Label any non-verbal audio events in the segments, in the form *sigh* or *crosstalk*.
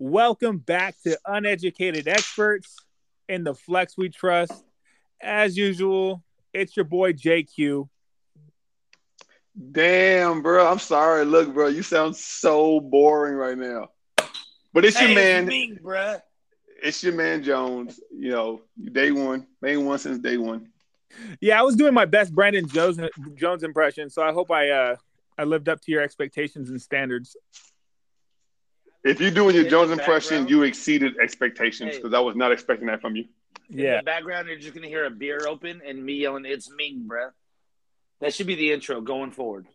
Welcome back to Uneducated Experts in the Flex We Trust. As usual, it's your boy JQ. Damn, bro. I'm sorry. Look, bro, you sound so boring right now. But it's your Hey, man. It's me, bruh. It's your man Jones. You know, day one, main one since day one. Yeah, I was doing my best Brandon Jones Jones impression, so I hope I uh I lived up to your expectations and standards. If you're doing your Jones impression, you exceeded expectations Hey. because I was not expecting that from you. In Yeah. the background, you're just gonna hear a beer open and me yelling, "It's me, bruh." That should be the intro going forward.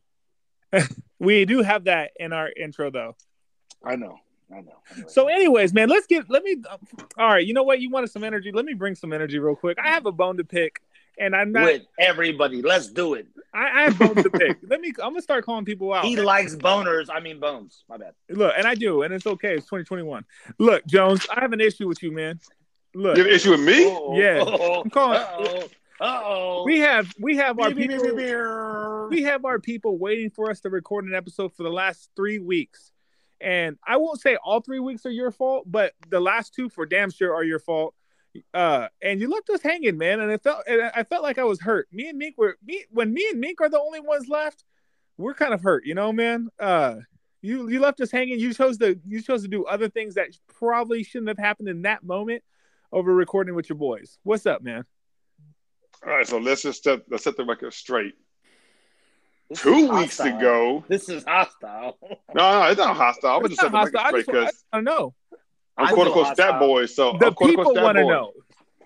*laughs* We do have that in our intro though. I know. I know. Anyway. So, anyways, man, let's get let me. All right, you know what? You wanted some energy. Let me bring some energy real quick. I have a bone to pick, and I'm not. with everybody, let's do it. I, I have bones to *laughs* pick. Let me. I'm gonna start calling people out. He likes boners. I mean bones. My bad. Look, and I do, and it's okay. It's 2021. Look, Jones, I have an issue with you, man. Look, You have an issue with me? Yeah. Uh I'm calling- oh. Uh oh. we have we have our Beer, beer, people. beer, beer. we have our people waiting for us to record an episode for the last three weeks. And I won't say all three weeks are your fault, but the last two for damn sure are your fault. Uh, and you left us hanging, man. And I felt, and I felt like I was hurt. Me and Mink were me when me and Mink are the only ones left. We're kind of hurt, you know, man. Uh, you you left us hanging. You chose to you chose to do other things that probably shouldn't have happened in that moment over recording with your boys. What's up, man? All right, so let's just set, let's set the record straight. This Two weeks hostile. ago, This is hostile. no, no, it's not hostile. I'm It's just set the hostile. Record straight because I don't know. I'm quote unquote stat boy. So The I'm quote people want to know.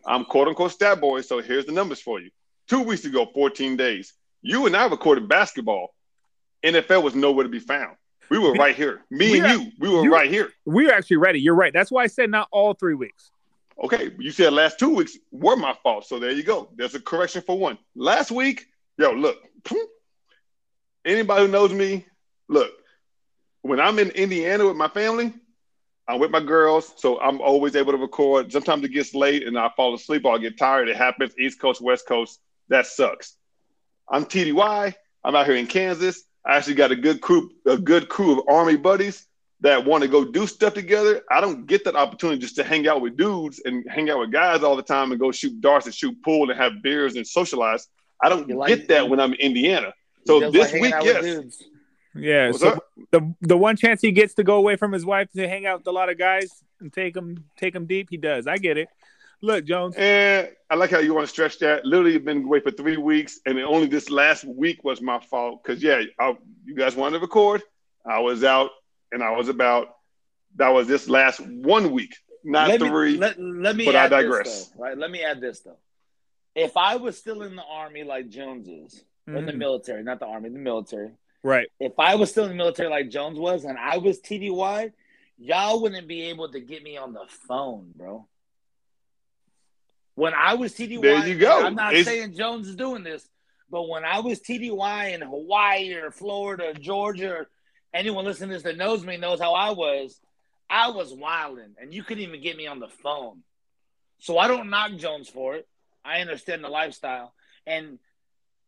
I'm quote unquote stat boy. So here's the numbers for you. Two weeks ago, 14 days. You and I recorded basketball. NFL was nowhere to be found. We were right here. Me we and are- you, we were you- right here. We're actually ready. You're right. That's why I said not all three weeks. Okay, you said last two weeks were my fault. So there you go. There's a correction for one. Last week, yo, look. Anybody who knows me, look. When I'm in Indiana with my family, I'm with my girls, so I'm always able to record. Sometimes it gets late and I fall asleep or I get tired. It happens. East Coast, West Coast. That sucks. I'm TDY. I'm out here in Kansas. I actually got a good crew, a good crew of Army buddies that want to go do stuff together. I don't get that opportunity just to hang out with dudes and hang out with guys all the time and go shoot darts and shoot pool and have beers and socialize. I don't like- get that when I'm in Indiana. So this like week, yes. Dudes. Yeah. What's so up? the the one chance he gets to go away from his wife to hang out with a lot of guys and take them take them deep, he does. I get it. Look, Jones. And I like how you want to stretch that. Literally been away for three weeks, and only this last week was my fault. Because yeah, I, you guys wanted to record. I was out and I was about. That was this last one week, not let three. Me, let, let me but I add this, digress. though, right? Let me add this though. If I was still in the army like Jones is, or in the Mhm. military, not the army, the military. Right. If I was still in the military like Jones was, and I was TDY, y'all wouldn't be able to get me on the phone, bro. When I was TDY, There you go. I'm not It's- saying Jones is doing this, but when I was TDY in Hawaii or Florida or Georgia, or anyone listening to this that knows me knows how I was. I was wilding, and you couldn't even get me on the phone. So I don't knock Jones for it. I understand the lifestyle, and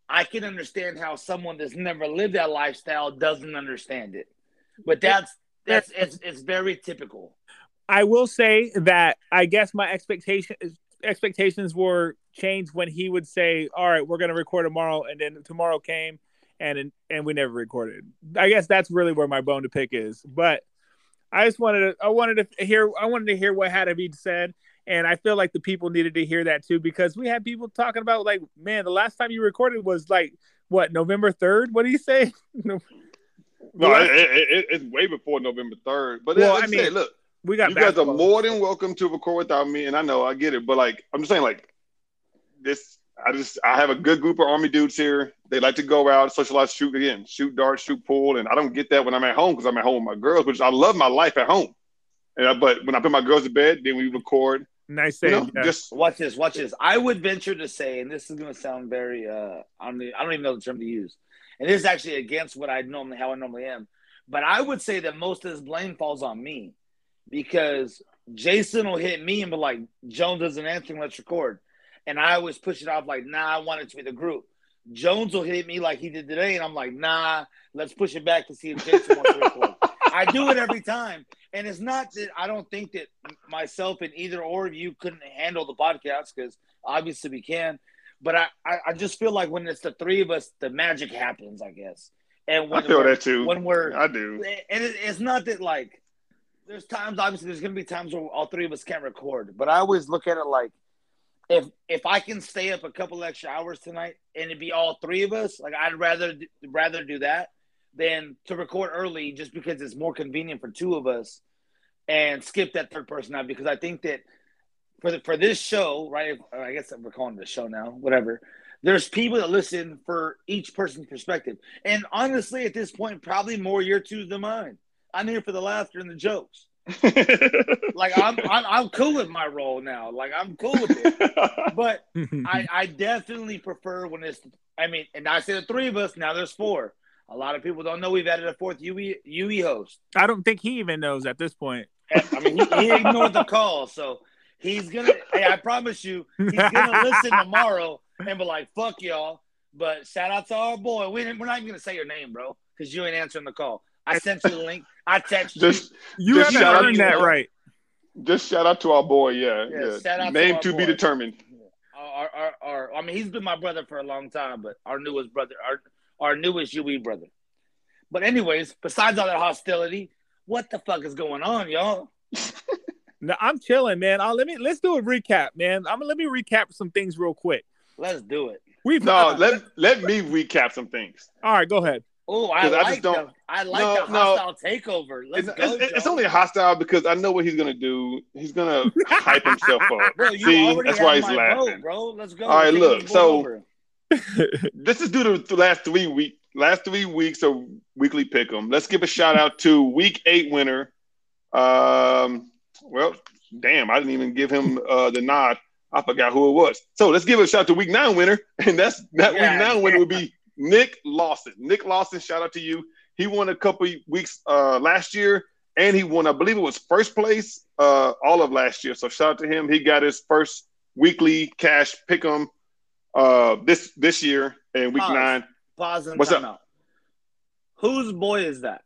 I can understand how someone that's never lived that lifestyle doesn't understand it. But that's that's it's it's very typical. I will say that I guess my expectation expectations were changed when he would say, "All right, we're going to record tomorrow," and then tomorrow came, and and we never recorded. I guess that's really where my bone to pick is. But I just wanted to I wanted to hear I wanted to hear what Hadavid said, and I feel like the people needed to hear that too because we had people talking about like, man, the last time you recorded was like what November third. What do you say? *laughs* no, Well, it, it, it, it's way before November third. But Well, like I mean, said, look, we got you guys are more than welcome to record without me, and I know I get it. But like, I'm just saying, like, this, I just, I have a good group of army dudes here. They like to go out, socialize, shoot again, shoot darts, shoot pool, and I don't get that when I'm at home because I'm at home with my girls, which I love my life at home. And I, but when I put my girls to bed, then we record. Nice You know, yeah. just Watch this, watch this. I would venture to say, and this is going to sound very, uh, I don't, even- I don't even know the term to use, and this is actually against what I normally, how I normally am. But I would say that most of this blame falls on me because Jason will hit me and be like, Jones isn't answering, let's record. And I always push it off like, nah, I want it to be the group. Jones will hit me like he did today, and I'm like, nah, let's push it back to see if Jason wants to record. I do it every time, and it's not that I don't think that myself and either or of you couldn't handle the podcast because obviously we can, but I, I, I just feel like when it's the three of us, the magic happens. I guess. And when I feel that too. When we're I do. and it, it's not that like there's times obviously there's gonna be times where all three of us can't record, but I always look at it like if if I can stay up a couple extra hours tonight and it be all three of us, like I'd rather rather do that than to record early just because it's more convenient for two of us and skip that third person out because I think that for the, for this show, right? I guess we're calling it a show now, whatever. There's people that listen for each person's perspective, and honestly, at this point, probably more your twos than mine. I'm here for the laughter and the jokes. *laughs* Like I'm, I'm, I'm cool with my role now. Like I'm cool with it. *laughs* But *laughs* I, I definitely prefer when it's. I mean, and I say the three of us. Now there's four. A lot of people don't know we've added a fourth UE UE host. I don't think he even knows at this point. And, I mean, he, he ignored the call, so he's gonna. Hey, I promise you, he's gonna listen *laughs* tomorrow and be like, "Fuck y'all." But shout out to our boy. We didn't, we're not even gonna say your name, bro, because you ain't answering the call. I sent you the link. I texted you. just You Just haven't shout out earned to that you. right. just shout out to our boy. Yeah, Yeah, yeah. shout out to Name our to, be boy. determined. our, our, our, I mean, he's been my brother for a long time, but our newest brother, our, our newest UE brother. But anyways, besides all that hostility, what the fuck is going on, y'all? *laughs* No, I'm chilling, man. I'll, let me let's do a recap, man. I'm let me recap some things real quick. Let's do it. We've No, let let me recap some things. all right. Go ahead. Oh, I 'Cause I like just don't- the, I like No, the no. hostile takeover. Let's It's, go. it's, it's only hostile because I know what he's gonna do. He's gonna *laughs* hype himself up. Bro, you See, that's why he's my laughing. vote, bro. Let's go. All right, Take look, so- over. *laughs* This is due to the last three week last three weeks of weekly pick'em. Let's give a shout out to week eight winner. Um, well, damn, I didn't even give him uh, the nod. I forgot who it was. So let's give a shout out to week nine winner, *laughs* and that's that Yeah, week nine winner would be Nick Lawson. Nick Lawson, shout out to you. He won a couple weeks uh, last year, and he won, I believe it was first place uh, all of last year. So shout out to him. He got his first weekly cash pick'em uh, this this year in week Pause. nine. Pause and What's time up? out. Whose boy is that?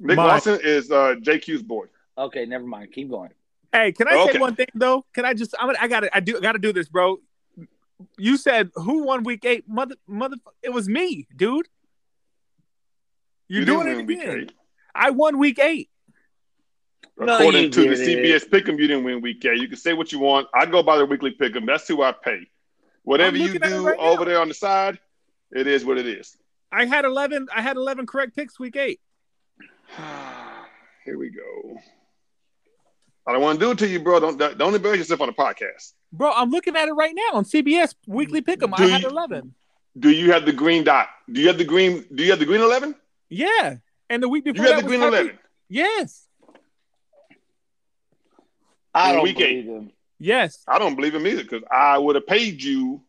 Nick Mine. Lawson is uh, JQ's boy. Okay, never mind. Keep going. Hey, can I say one thing though? Can I just? I'm gonna, I gotta. I do. Got to do this, bro. You said who won week eight? Mother, mother. It was me, dude. You're You doing it again. I won week eight. No, According you to the didn't. CBS pick'em, you didn't win week eight. You can say what you want. I go by the weekly pick'em. That's who I pay. Whatever you looking at it do right over now. there on the side, it is what it is. I had eleven. I had eleven correct picks week eight. *sighs* Here we go. I don't want to do it to you, bro. Don't don't embarrass yourself on the podcast. Bro, I'm looking at it right now on CBS weekly pick'em. I Do had you- eleven. Do you have the green dot? Do you have the green? Do you have the green eleven? Yeah, and the week before have that the green eleven. Yes, I don't week believe him. Yes. I don't believe him either because I would have paid you.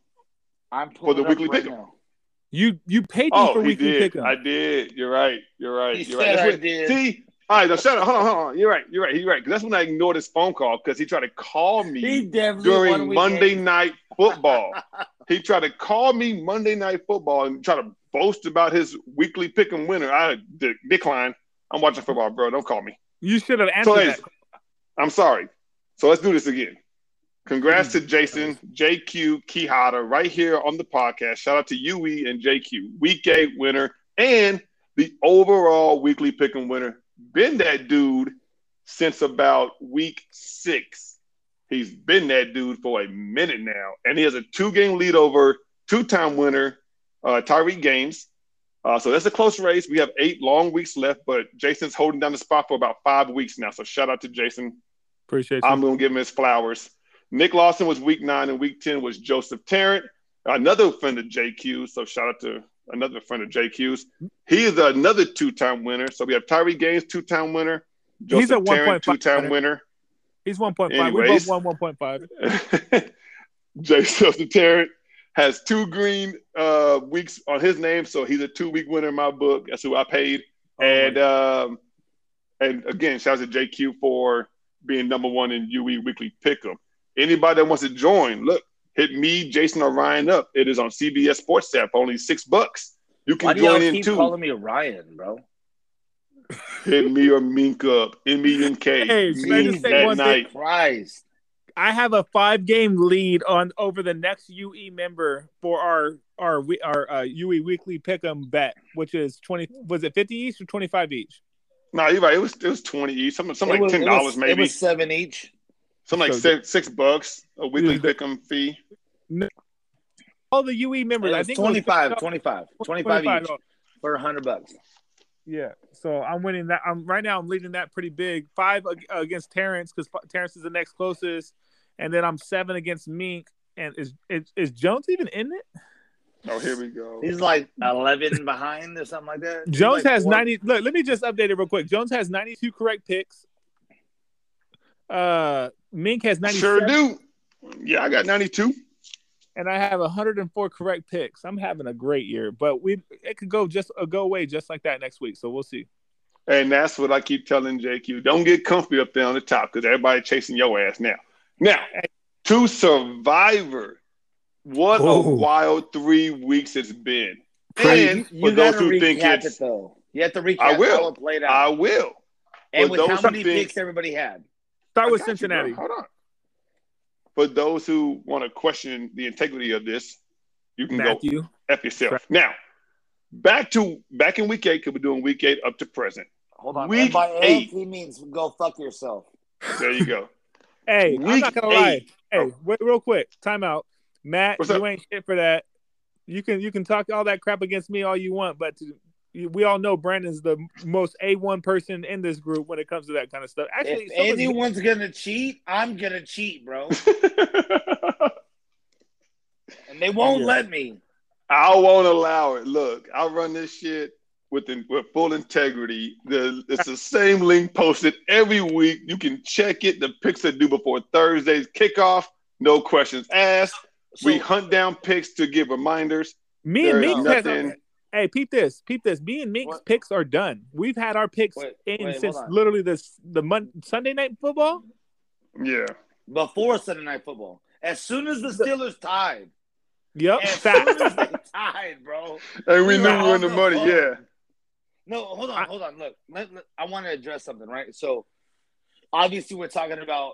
I'm For the pulling it up weekly right pick'em. You you paid me Oh, for weekly did. pick'em. I did. You're right. You're right. He You're right. said That's I what- did. See, all right, now shut up. Hold on, hold on. You're right. You're right. You're right. 'Cause that's when I ignored his phone call because he tried to call me definitely during Monday eight. night football. *laughs* he tried to call me Monday night football and try to boast about his weekly pick and winner. I de- declined. I'm watching football, bro. Don't call me. You should have answered hey, that. I'm sorry. So let's do this again. Congrats to Jason, JQ, Keyhata, right here on the podcast. Shout out to UE and JQ, week eight winner, and the overall weekly pick and winner. Been that dude since about week six. He's been that dude for a minute now, and he has a two-game lead over two-time winner uh, Tyree Gaines. Uh, so that's a close race. We have eight long weeks left, but Jason's holding down the spot for about five weeks now. So shout out to Jason. Appreciate you. I'm going to give him his flowers. Nick Lawson was week nine, and week 10 was Joseph Tarrant, another friend of JQ. So shout out to another friend of JQ's. He is another two time winner. So we have Tyree Gaines, two time winner. He's Joseph a Tarrant, two time winner. He's one point five. We both won one point five. *laughs* Joseph Tarrant has two green uh, weeks on his name. So he's a two week winner in my book. That's who I paid. And um, and again, shout out to JQ for being number one in UE Weekly Pick'em. Anybody that wants to join, look, hit me, Jason, or Ryan up. It is on CBS Sports app, only six bucks. You Why can do y'all join in keep too. calling me Ryan, bro? hit me or Mink up. M E N K. *laughs* Hey, can I just say that one thing? Christ. I have a five game lead on over the next UE member for our our we- our uh, UE weekly pick'em bet, which is twenty. Was it fifty each or twenty five each? No, you're right. It was it was twenty each. Something, something like was- ten dollars was- It maybe. was seven each. Something like So- six, six bucks a weekly Dude, the- pick'em fee. All the UE members, It I think it was 25, 25, 25 each for 100 bucks. Yeah, so I'm winning that. I'm right now. I'm leading that pretty big. Five against Terrence because Terrence is the next closest, and then I'm seven against Mink. And is is, is Jones even in it? Oh, here we go. He's like 11 behind or something like that. Jones like has four- 90. Look, let me just update it real quick. Jones has 92 correct picks. Uh, Mink has 97, Sure do. Yeah, I got ninety two. and I have 104 correct picks. I'm having a great year, but we it could go just uh, go away just like that next week. So we'll see. And that's what I keep telling JQ. Don't get comfy up there on the top because everybody chasing your ass now. Now, to Survivor, what a wild three weeks it's been. Hey, And for you those who think it's, it though. You have to recap I will. how it played out. I will. and for with how those who many think- picks everybody had. Start with got you. Cincinnati. Hold on. For those who want to question the integrity of this, you can go Matthew. F yourself. Correct. Now, back to back in week eight, because we're doing week eight up to present. Hold on. Week and by eight. eight, he means go fuck yourself. There you go. *laughs* Hey, I'm not gonna lie. Hey, Oh. wait, real quick, time out. Matt, What's you up? ain't shit for that. You can you can talk all that crap against me all you want, but to, we all know Brandon's the most a one person in this group when it comes to that kind of stuff. Actually, If so is- anyone's gonna cheat, I'm gonna cheat, bro. *laughs* And they won't Yeah. let me. I won't allow it. Look, I run this shit with with full integrity. The it's the same link posted every week. You can check it. The picks are due before Thursday's kickoff. No questions asked. we hunt down picks to give reminders. me and There's Mink has, nothing- Hey, peep this, peep this. Me and Mink's What? picks are done. We've had our picks Wait, in wait, since literally this the mon- Sunday night football. Yeah. before Sunday Night Football. As soon as the Steelers tied, Yep, as soon fact. as they tied, bro. And we, We knew were we were in the the money. phone. Yeah. No, hold on, I- hold on. Look, let, let- I want to address something, right? So, obviously, we're talking about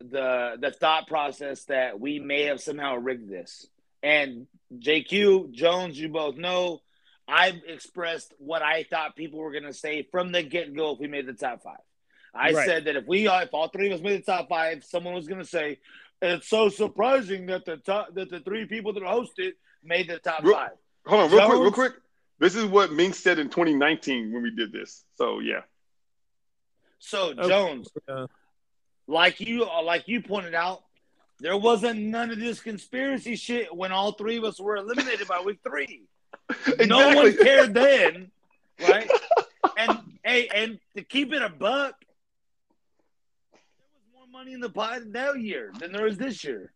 the the thought process that we may have somehow rigged this. And JQ Jones, you both know, I've expressed what I thought people were going to say from the get go if we made the top five. I Right. said that if we, if all three of us made the top five, someone was going to say, "It's so surprising that the top that the three people that hosted made the top Real- five. Hold on, real quick, real quick. This is what Mink said in 2019 when we did this. So yeah. So Okay. Jones, Uh, like you like you pointed out, there wasn't none of this conspiracy shit when all three of us were eliminated by week three. *laughs* No one cared then, right? *laughs* and hey, and to keep it a buck, there was more money in the pot that year than there is this year.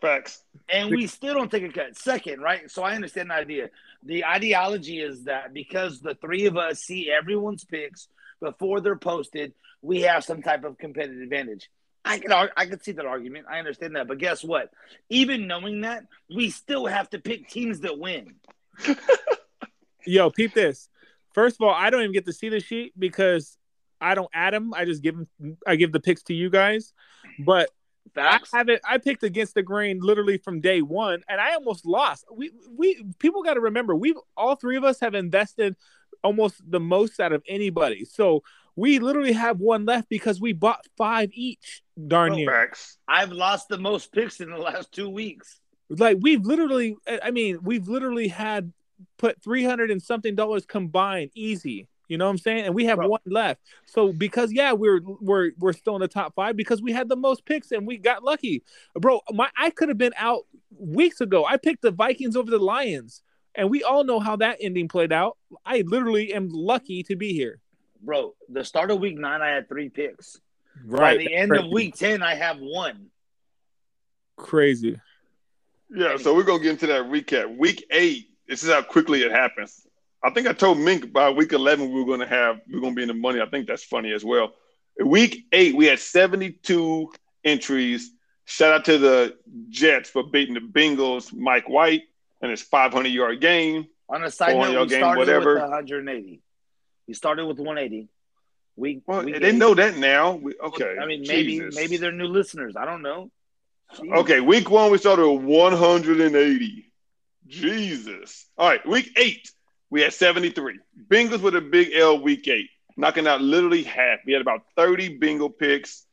Facts. And we still don't take a cut. Second, right? So I understand the idea. The ideology is that because the three of us see everyone's picks before they're posted, we have some type of competitive advantage. I can I can see that argument. I understand that. But guess what? Even knowing that, we still have to pick teams that win. Yo, peep this. First of all, I don't even get to see the sheet because I don't add them. I just give them. I give the picks to you guys. But Facts. I haven't. I picked against the grain literally from day one, and I almost lost. We we people got to remember we've all three of us have invested almost the most out of anybody. So we literally have one left because we bought five each. Darn Bro, near. Facts. I've lost the most picks in the last two weeks. Like we've literally. I mean, we've literally had put three hundred and something dollars combined, easy. You know what I'm saying? And we have Bro. one left. So because yeah, we're we're we're still in the top five because we had the most picks and we got lucky, bro. My I could have been out weeks ago. I picked the Vikings over the Lions, and we all know how that ending played out. I literally am lucky to be here. Bro, the start of week nine, I had three picks. Right. By the end of week 10, I have one. crazy. Yeah, so we're gonna get into that recap. Week eight, this is how quickly it happens. I think I told Mink by week eleven we were gonna have we are gonna be in the money. I think that's funny as well. Week eight, we had 72 entries. Shout out to the Jets for beating the Bengals, Mike White, and his 500 yard game. On a side note, we game, started whatever. with 180. He started with 180. We, Well, we they know that now. We- Okay. I mean, maybe Jesus. maybe they're new listeners. I don't know. Jeez. Okay, week one we started with 180. Jesus. All right, week eight we had 73. Bengals with a big L week eight, knocking out literally half. We had about 30 bingo picks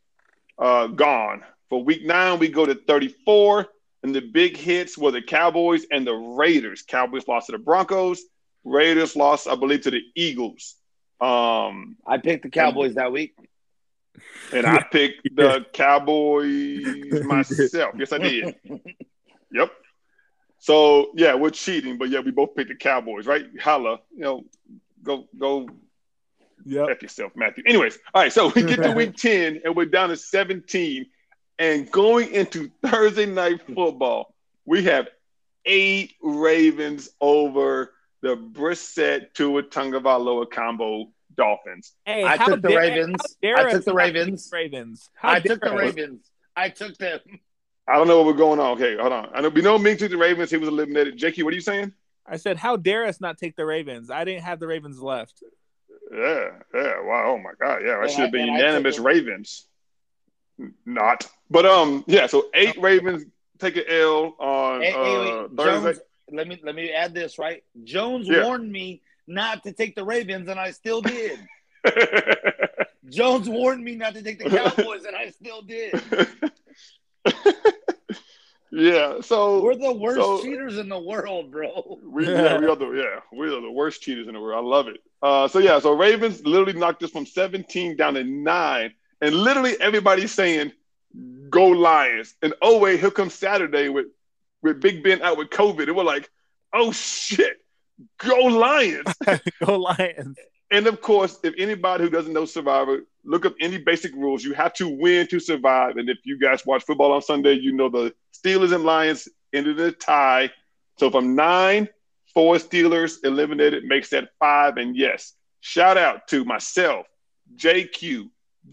uh, gone. For week nine we go to 34, and the big hits were the Cowboys and the Raiders. Cowboys lost to the Broncos. Raiders lost, I believe, to the Eagles. Um, I picked the Cowboys that week. And I picked *laughs* the Cowboys *laughs* myself. Yes, I did. *laughs* Yep. So yeah, we're cheating, but yeah, we both picked the Cowboys, right? Holla, you know, go go Yep. f yourself, Matthew. Anyways, all right, so we get to week ten and we're down to seventeen, and going into Thursday night football, we have eight Ravens over the Brissett Tua Tagovailoa combo Dolphins. Hey, I took the dare- Ravens. I took the Ravens. Ravens. I took the? Ravens. I took them. I don't know what we're going on. Okay, hold on. I know we know Mink took the Ravens. He was eliminated. Jakey, what are you saying? I said, how dare us not take the Ravens? I didn't have the Ravens left. Yeah, yeah. Wow. Oh my God. Yeah, I should have been unanimous. Ravens. Not. But um, yeah. So eight Ravens take an L on Hey, hey, uh, wait, Thursday. Jones, let me let me add this right. Jones Yeah. warned me not to take the Ravens, and I still did. *laughs* Jones warned me not to take the Cowboys, and I still did. *laughs* yeah. So We're the worst So- cheaters in the world, bro. We, yeah, we are the yeah, we are the worst cheaters in the world. I love it. Uh, so yeah, so Ravens literally knocked us from 17 down to nine, and literally everybody's saying, "Go Lions!" And oh wait, here comes Saturday with with Big Ben out with COVID, and we're like, "Oh shit, go Lions!" *laughs* Go Lions. and of course, if anybody who doesn't know Survivor, look up any basic rules. You have to win to survive. And if you guys watch football on Sunday, you know the Steelers and Lions ended in a tie. So from nine, four Steelers eliminated makes that five. And yes, shout out to myself, JQ,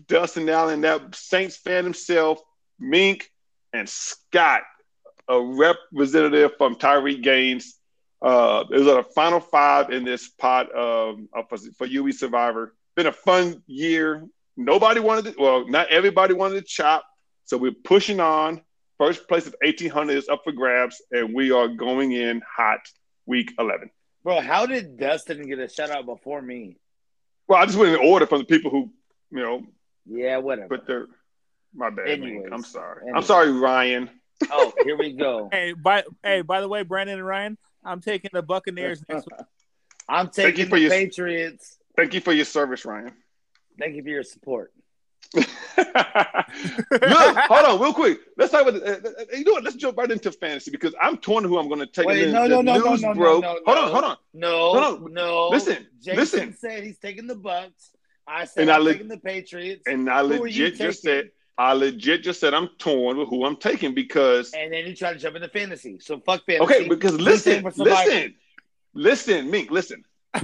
Dustin Allen, that Saints fan himself, Mink, and Scott, a representative from Tyree Gaines. Uh, it was a final five in this pot um, for, for UE Survivor. Been a fun year. Nobody wanted to, well, not everybody wanted to chop. So we're pushing on. First place of 1800 is up for grabs, and we are going in hot week 11. Bro, how did Dustin get a shout out before me? Well, I just went in order from the people who, you know, Yeah, whatever. put their, my bad. Mink. Anyways. I'm sorry. I'm sorry, Ryan. oh, here we go. *laughs* Hey, by hey, by the way, Brandon and Ryan, I'm taking the Buccaneers next week. *laughs* I'm Thank you taking for the your- Patriots. Thank you for your service, Ryan. Thank you for your support. *laughs* Look, hold on, real quick. Let's talk about. Uh, uh, you know what? Let's jump right into fantasy because I'm torn who I'm going to take. Wait, And no, no, no, no, news no, no, no, Hold on, hold on. No, No, no, no. Listen, Jason listen. said he's taking the Bucks. I said And I I'm le- taking the Patriots. And I Who legit just said, I legit just said I'm torn with who I'm taking because and then you try to jump into fantasy. So fuck fantasy. okay, because listen, take for Survivor. listen, listen, Mink, listen. *laughs*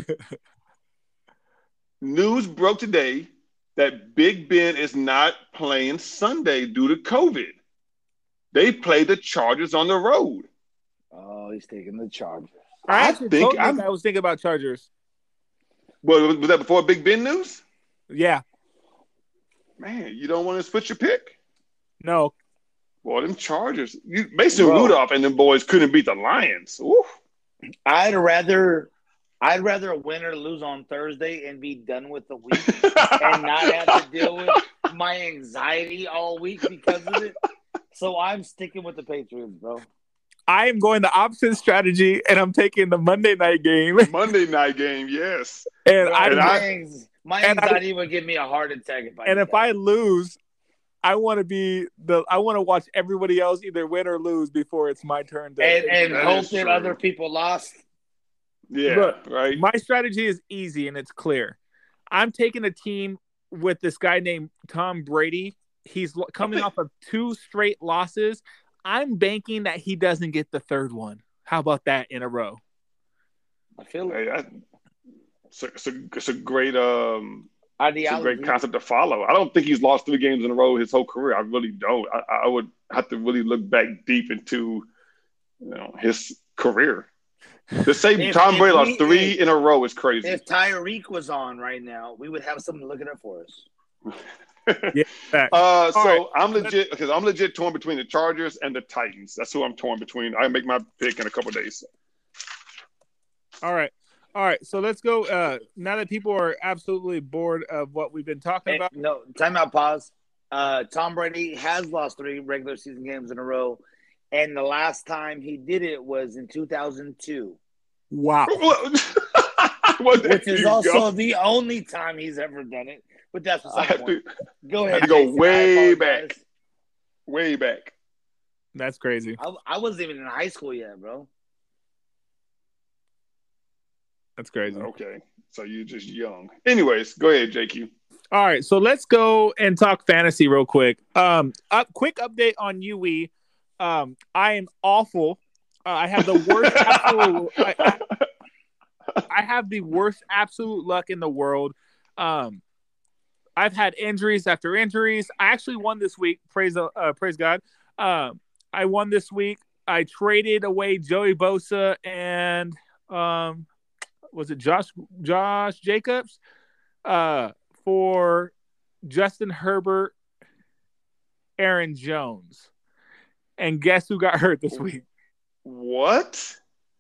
News broke today that Big Ben is not playing Sunday due to COVID. They play the Chargers on the road. Oh, he's taking the Chargers. I I think told you I'm- I was thinking about Chargers. Well, was that before Big Ben news? Yeah, Man, you don't want to switch your pick? no, Well, them Chargers, you, Mason Bro. Rudolph and them boys couldn't beat the Lions. Oof. I'd rather I'd rather win or lose on Thursday and be done with the week *laughs* and not have to deal with my anxiety all week because of it. So I'm sticking with the Patriots, bro. I am going the opposite strategy, and I'm taking the Monday night game. Monday night game, yes. And Bro, I, And I- anx- my and I- anxiety would give me a heart attack if I and if that. I lose, I want to be the. I want to watch everybody else either win or lose before it's my turn. To, and, and That hope that other people lost. Yeah, Look, right. my strategy is easy and it's clear. I'm taking a team with this guy named Tom Brady. He's coming *laughs* off of two straight losses. I'm banking that he doesn't get the third one. How about that in a row? I feel it. Hey, I, it's, a, it's, a, it's a great um, it's a great concept to follow. I don't think he's lost three games in a row his whole career. I really don't. I, I would have to really look back deep into you know his career. To say If- Tom if Brady we- lost three in a row is crazy. If Tyreek was on right now, we would have something to look it up for us. *laughs* Fact. Uh, so right. I'm legit because I'm legit torn between the Chargers and the Titans. That's who I'm torn between. I make my pick in a couple days. All right. All right. So let's go. Uh, now that people are absolutely bored of what we've been talking Hey, about, no, timeout. Pause. Uh, Tom Brady has lost three regular season games in a row, and the last time he did it was in 2002, wow. *laughs* Well, *laughs* there which is also go. the only time he's ever done it. But that's I beside the point. to Go I ahead. had to go Jason. Way back. way back. That's crazy. I, I wasn't even in high school yet, bro. That's crazy. Okay, so you're just young. Anyways, go ahead, JQ. All right, so let's go and talk fantasy real quick. Um, up, quick update on UE. Um, I am awful. Uh, I have the worst *laughs* absolute. I, I, I have the worst absolute luck in the world. Um, I've had injuries after injuries. I actually won this week. Praise uh, praise God. Um, I won this week. I traded away Joey Bosa and um, was it Josh Josh Jacobs uh, for Justin Herbert, Aaron Jones, and guess who got hurt this week? What?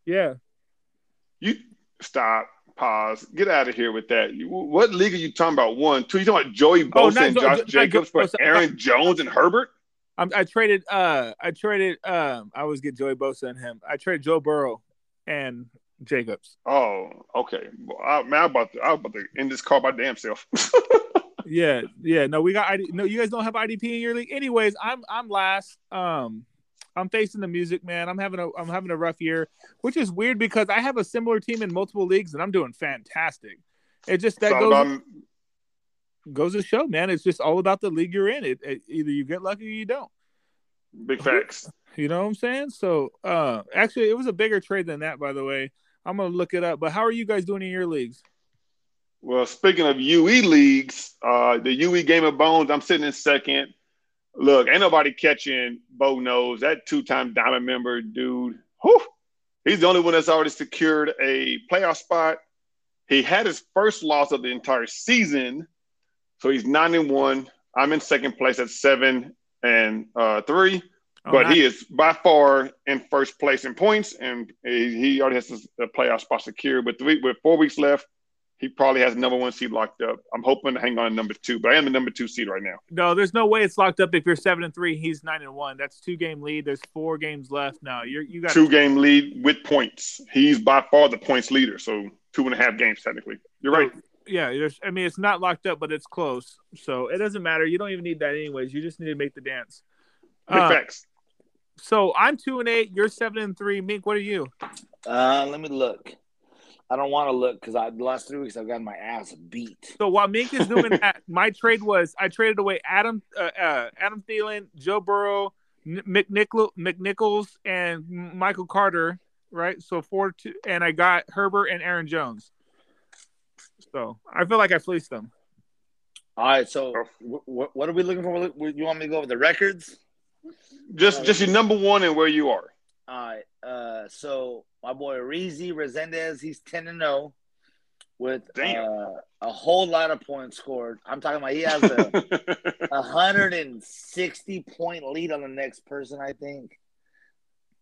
Yeah, You stop. Pause. Get out of here with that. You, what league are you talking about? One, two. You talking about Joey Bosa Oh, and Jo- Josh Jo- Jacobs for Bosa. Aaron Jones and Herbert? I'm, I traded. Uh, I traded. Um, I always get Joey Bosa and him. I traded Joe Burrow and Jacobs. Oh, okay. Well, I, man, I'm about to, I'm about to end this call by damn self. *laughs* Yeah, yeah. No, we got. ID, no, you guys don't have IDP in your league. Anyways, I'm I'm last. Um, I'm facing the music, man. I'm having a I'm having a rough year, which is weird because I have a similar team in multiple leagues and I'm doing fantastic. It just that goes about- goes to show, man. It's just all about the league you're in. It, it either you get lucky or you don't. big facts. You know what I'm saying? So, uh, actually, it was a bigger trade than that, by the way. I'm gonna look it up. But how are you guys doing in your leagues? Well, speaking of UE leagues, uh, the UE Game of Bones, I'm sitting in second. Look, ain't nobody catching Bo Nose, that two-time Diamond member dude. Whew, he's the only one that's already secured a playoff spot. He had his first loss of the entire season, so he's nine and one. I'm in second place at seven and uh, three, Oh, but nice. he is by far in first place in points, and he, already has his uh, playoff spot secured. With three, with four weeks left, he probably has number one seed locked up. I'm hoping to hang on to number two, but I am the number two seed right now. No, there's no way it's locked up if you're seven and three. He's nine and one. That's two game lead. There's four games left. No, you're you got Two game lead with points. He's by far the points leader, so two and a half games technically. You're right. Yeah, there's. I mean, it's not locked up, but it's close. So it doesn't matter. You don't even need that anyways. You just need to make the dance. Big Uh, facts. So I'm two and eight. You're seven and three. Mink, what are you? Uh, let me look. I don't want to look because I the last three weeks I've gotten my ass beat. So while Mink is doing *laughs* that, my trade was I traded away Adam, uh, uh, Adam Thielen, Joe Burrow, McNichol, McNichols, and Michael Carter. Right. So four two, and I got Herbert and Aaron Jones. So I feel like I fleeced them. All right, so wh- wh- what are we looking for? You want me to go over the records? Just just your number one and where you are. All right. Uh, so my boy Reezy Resendez, he's ten and zero with uh, a whole lot of points scored. I'm talking about he has a, *laughs* a hundred and sixty point lead on the next person. I think.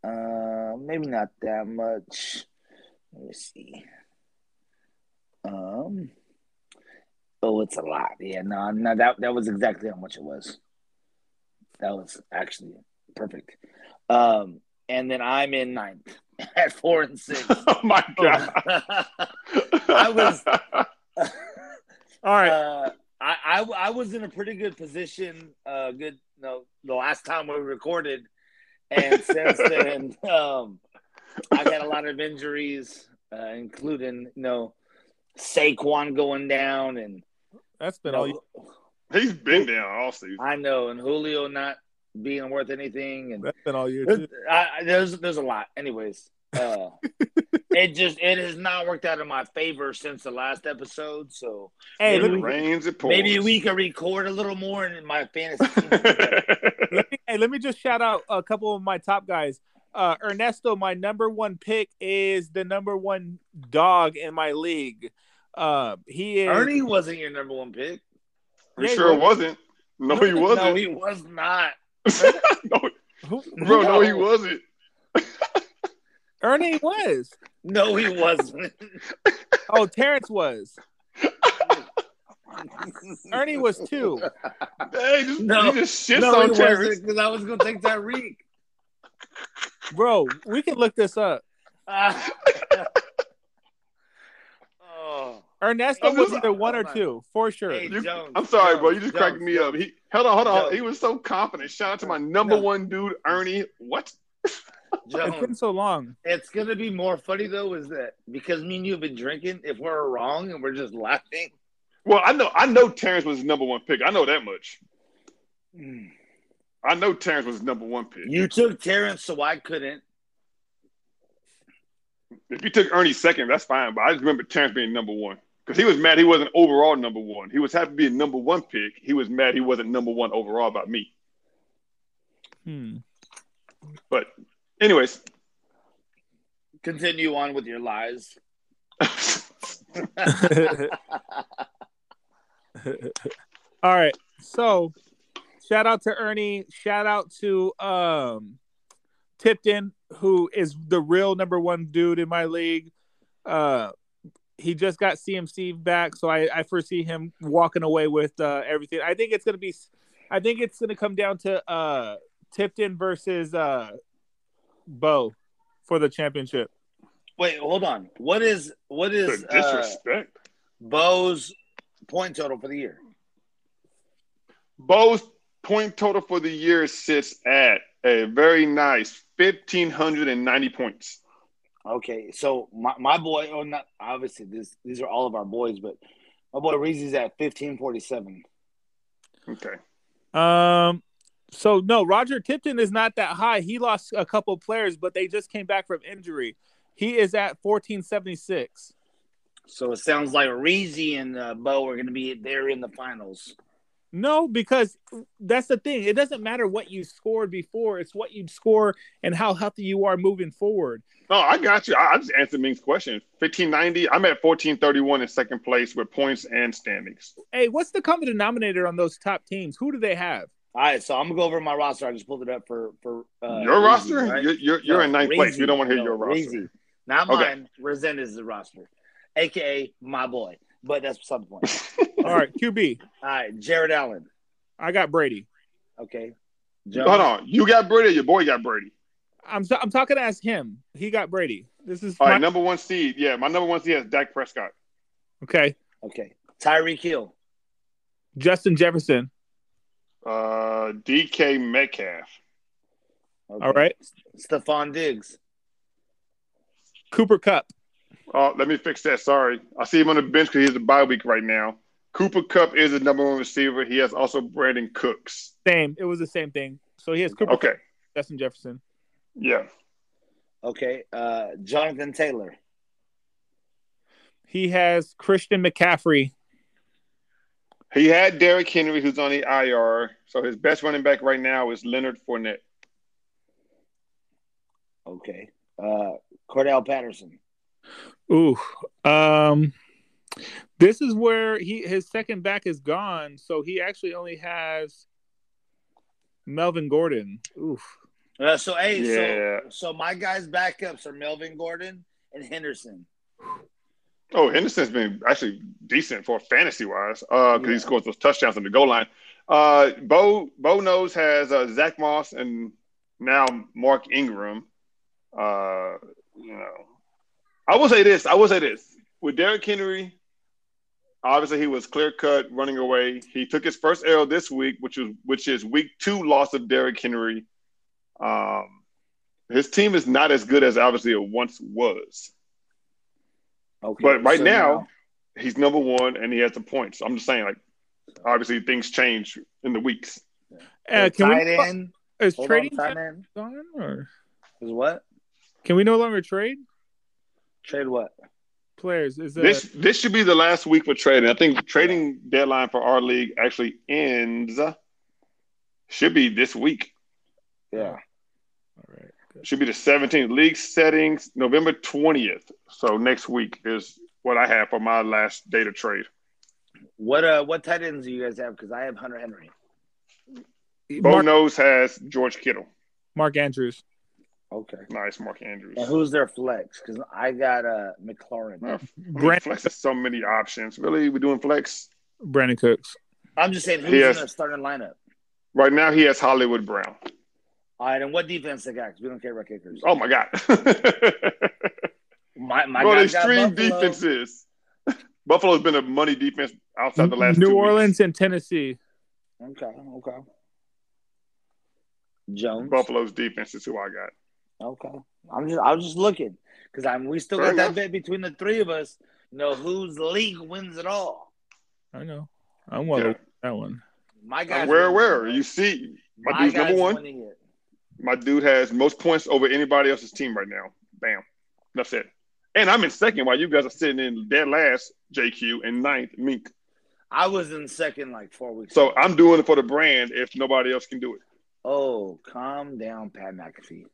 Uh, maybe not that much. Let me see. Um. Oh, it's a lot. Yeah, no, no, that that was exactly how much it was. That was actually perfect. Um, and then I'm in ninth *laughs* at four and six. *laughs* oh my god. I was- *laughs* All right. Uh, I, I I was in a pretty good position. Uh, good. No, the last time we recorded, and since then, um, I've had a lot of injuries, uh, including you know Saquon going down, and That's been you all. You, He's been down all season. I know, and Julio not being worth anything, and that's been all year. there's, Too. I, I- there's there's a lot. Anyways, uh, *laughs* it just it has not worked out in my favor since the last episode. So Hey, It maybe me, we- rains and pours. maybe we can record a little more, in my fantasy. team will be better. *laughs* let me, hey, let me just shout out a couple of my top guys. uh, Ernesto, my number one pick is the number one dog in my league. Uh, he is Ernie wasn't your number one pick. You Yeah, sure it well- wasn't? No, he wasn't. No, he was not. *laughs* no, Who- bro, no, he wasn't. *laughs* Ernie was. No, he wasn't. *laughs* Oh, Terrence was. Ernie was too. Hey, just, No. he just shits no, he on Terrence. wasn't because I was gonna take Tyreek. Bro, we can look this up. oh, Ernesto I'm was just- either one oh or two, for sure. Hey, You- Jones, I'm sorry, bro. You Jones, just cracking Jones, me up. He hold on, hold on. Jones. He was so confident. Shout out to my number No. one dude, Ernie. What? It's been so long. It's gonna be more funny though, is that because me and you have been drinking, if we're wrong and we're just laughing. Well, I know, I know Terrence was his number one pick. I know that much. Hmm. I know Terrence was his number one pick. You took Terrence, so I couldn't. If you took Ernie second, that's fine. But I just remember Terrence being number one because he was mad he wasn't overall number one. He was happy to be a number one pick. He was mad he wasn't number one overall about me. Hmm. But, anyways, Continue on with your lies. *laughs* *laughs* All right. So shout out to Ernie. Shout out to um Tipton, who is the real number one dude in my league. Uh he just got CMC back, so I, I foresee him walking away with uh, everything. I think it's gonna be I think it's gonna come down to uh Tipton versus uh Bo for the championship. Wait, hold on. What is what is the is uh, disrespect. Bo's point total for the year? Bo's point total for the year sits at a very nice 1,590 points. Okay, so my, my boy, oh not obviously this these are all of our boys, but my boy Reezy's at fifteen forty seven. Okay. Um, so no, Roger Tipton is not that high. He lost a couple players, but they just came back from injury. He is at fourteen seventy six. So it sounds like Reezy and uh, Bo are going to be there in the finals. No, because that's the thing. It doesn't matter what you scored before; it's what you score and how healthy you are moving forward. No, I got you. I, I just answered Mink's question. 1590. I'm at 1431 in second place with points and standings. Hey, what's the common denominator on those top teams? Who do they have? All right, so I'm gonna go over my roster. I just pulled it up for for uh, your Reezy, roster? right? You're, you're, you're No, in ninth place. You don't want to hear No, your roster. Reezy. Not Okay. mine. Resent is the roster, aka my boy. But that's beside the point. *laughs* All right, QB. All right, Jared Allen. I got Brady. Okay. Jones. Hold on. You got Brady or your boy got Brady? I'm I'm talking as him. He got Brady. This is All my, right, number one seed. Yeah, my number one seed is Dak Prescott. okay. Okay. Tyreek Hill. Justin Jefferson. Uh, DK Metcalf. Okay. All right. Stefon Diggs. Cooper Kupp. Oh, let me fix that. Sorry. I see him on the bench because he's a bye week right now. Cooper Kupp is the number one receiver. He has also Brandin Cooks. Same. It was the same thing. So he has Cooper Okay. Kupp, Justin Jefferson. Yeah. Okay. Uh, Jonathan Taylor. He has Christian McCaffrey. He had Derrick Henry, who's on the IR. So his best running back right now is Leonard Fournette. Okay. Uh, Cordarrelle Patterson. Ooh. Um this is where he his second back is gone, so he actually only has Melvin Gordon. Oof. Uh, so hey, Yeah. so so my guys' backups are Melvin Gordon and Henderson. Oh, Henderson's been actually decent for fantasy wise, uh, because Yeah. he scores those touchdowns on the goal line. Uh, Bo Bo knows has uh, Zach Moss and now Mark Ingram. Uh, you know, I will say this. I will say this with Derrick Henry. Obviously, he was clear cut running away. He took his first L this week, which is which is week two loss of Derrick Henry. Um, his team is not as good as obviously it once was. Okay. But right so now, he's number one and he has the points. I'm just saying, like, obviously things change in the weeks. Uh, can tight we end. is Hold trading on, tight end. gone or Is what? can we no longer trade Trade what? players? Is uh, This this should be the last week for trading. I think trading deadline for our league actually ends. Should be this week. Yeah. all right? should be the 17th. League settings November 20th. So next week is what I have for my last day to trade. What uh what tight ends do you guys have? Because I have Hunter Henry. Bo Mark, Nose has George Kittle. Mark Andrews. Okay. Nice, Mark Andrews. And who's their flex? Because I got uh McLaurin. Well, I mean, Brand- flex has so many options. Really, we're doing flex Brandin Cooks. I'm just saying who's has- in the starting lineup. right now. He has Hollywood Brown. All right, and what defense they got? Because we don't care about kickers. Oh my god! *laughs* my my Bro, the got extreme defenses. *laughs* Buffalo's been a money defense outside the last New two Orleans weeks. and Tennessee. Okay, okay. Jones. Buffalo's defense is who I got. Okay. I'm just I was just looking because I'm we still Fair got that bet between the three of us. You know whose league wins it all. I know. I'm well Yeah. of that one. My guys. I'm where, where you see, my, My dude's number one. My dude has most points over anybody else's team right now. Bam, that's it. And I'm in second while you guys are sitting in dead last, JQ, and ninth, Mink. I was in second like four weeks. So ago. I'm doing it for the brand if nobody else can do it. Oh, calm down, Pat McAfee.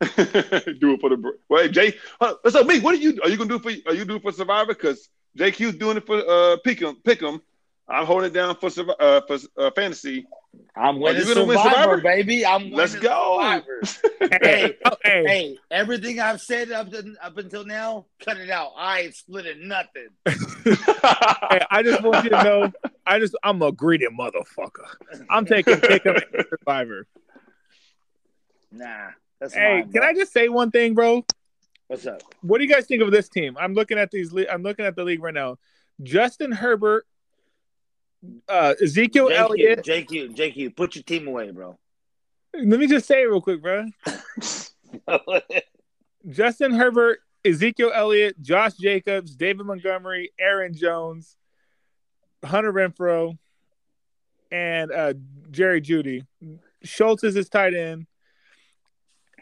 It. *laughs* do it for the brand. Well, hey, Jay, uh, so me, what are you? Are you gonna do for? Are you doing for Survivor? Because JQ's doing it for uh Pick'em. Pick'em. I'm holding it down for Survi- uh, for uh, fantasy. I'm winning you gonna win Survivor, Survivor? baby. I'm winning Let's go. Survivor. *laughs* Hey, oh, hey, hey, everything I've said up to, up until now, cut it out. I ain't splitting nothing. *laughs* hey, I just want you to know, I just I'm a greedy motherfucker. I'm taking pick up Survivor. Nah, that's Hey, can. I just say one thing, bro? What's up? What do you guys think of this team? I'm looking at these. le- I'm looking at the league right now. Justin Herbert, uh, Ezekiel JQ, Elliott. JQ, JQ, put your team away, bro. Let me just say it real quick, bro. *laughs* Justin Herbert, Ezekiel Elliott, Josh Jacobs, David Montgomery, Aaron Jones, Hunter Renfrow, and uh, Jerry Jeudy. Schultz is his tight end.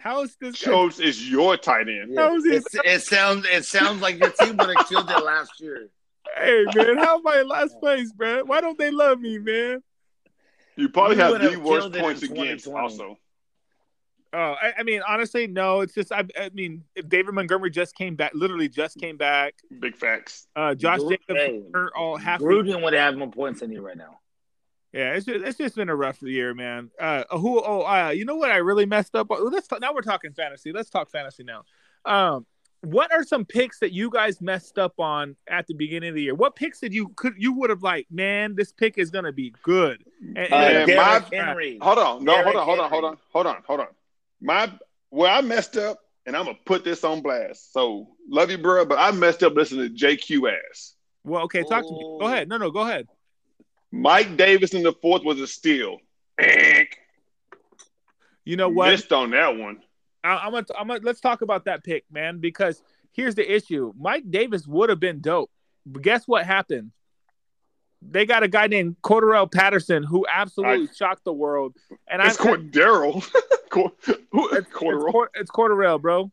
How is this? guy- is your tight end. Yeah, How is he- it's- it sounds it sounds like your team would have killed it last year. Hey man, how am I in last place, bro? Why don't they love me, man? You probably You have would've the worst killed it in points against. Also, Oh, I, I mean, honestly, no. It's just, I, I mean, if David Montgomery just came back, literally just came back. big facts. Uh, Josh Gru- Jacobs hey, hurt all half. the- Gruden would have more points than you right now. Yeah, it's just, it's just been a rough year, man. Uh, who? Oh, uh, you know what? I really messed up. Let's talk, now we're talking fantasy. Let's talk fantasy now. Um, what are some picks that you guys messed up on at the beginning of the year? What picks did you could you would have like, man, this pick is gonna be good. And, Uh, and- my- Henry. Hold on, no, Derrick hold on, hold on, hold on, hold on, hold on. My where I messed up, and I'm gonna put this on blast. So love you, bro, but I messed up listening to JQ ass. well, okay, talk to me. Go Oh. ahead. No, no, go ahead. Mike Davis in the fourth was a steal. You know what? Missed on that one. I, I'm gonna, I'm gonna let's talk about that pick, man. Because here's the issue: Mike Davis would have been dope, but guess what happened? They got a guy named Cordarrelle Patterson who absolutely shocked the world. And It's I, Cordero. *laughs* Cor- who- it's, it's, Cordero. Cord- it's Cordarrelle, bro.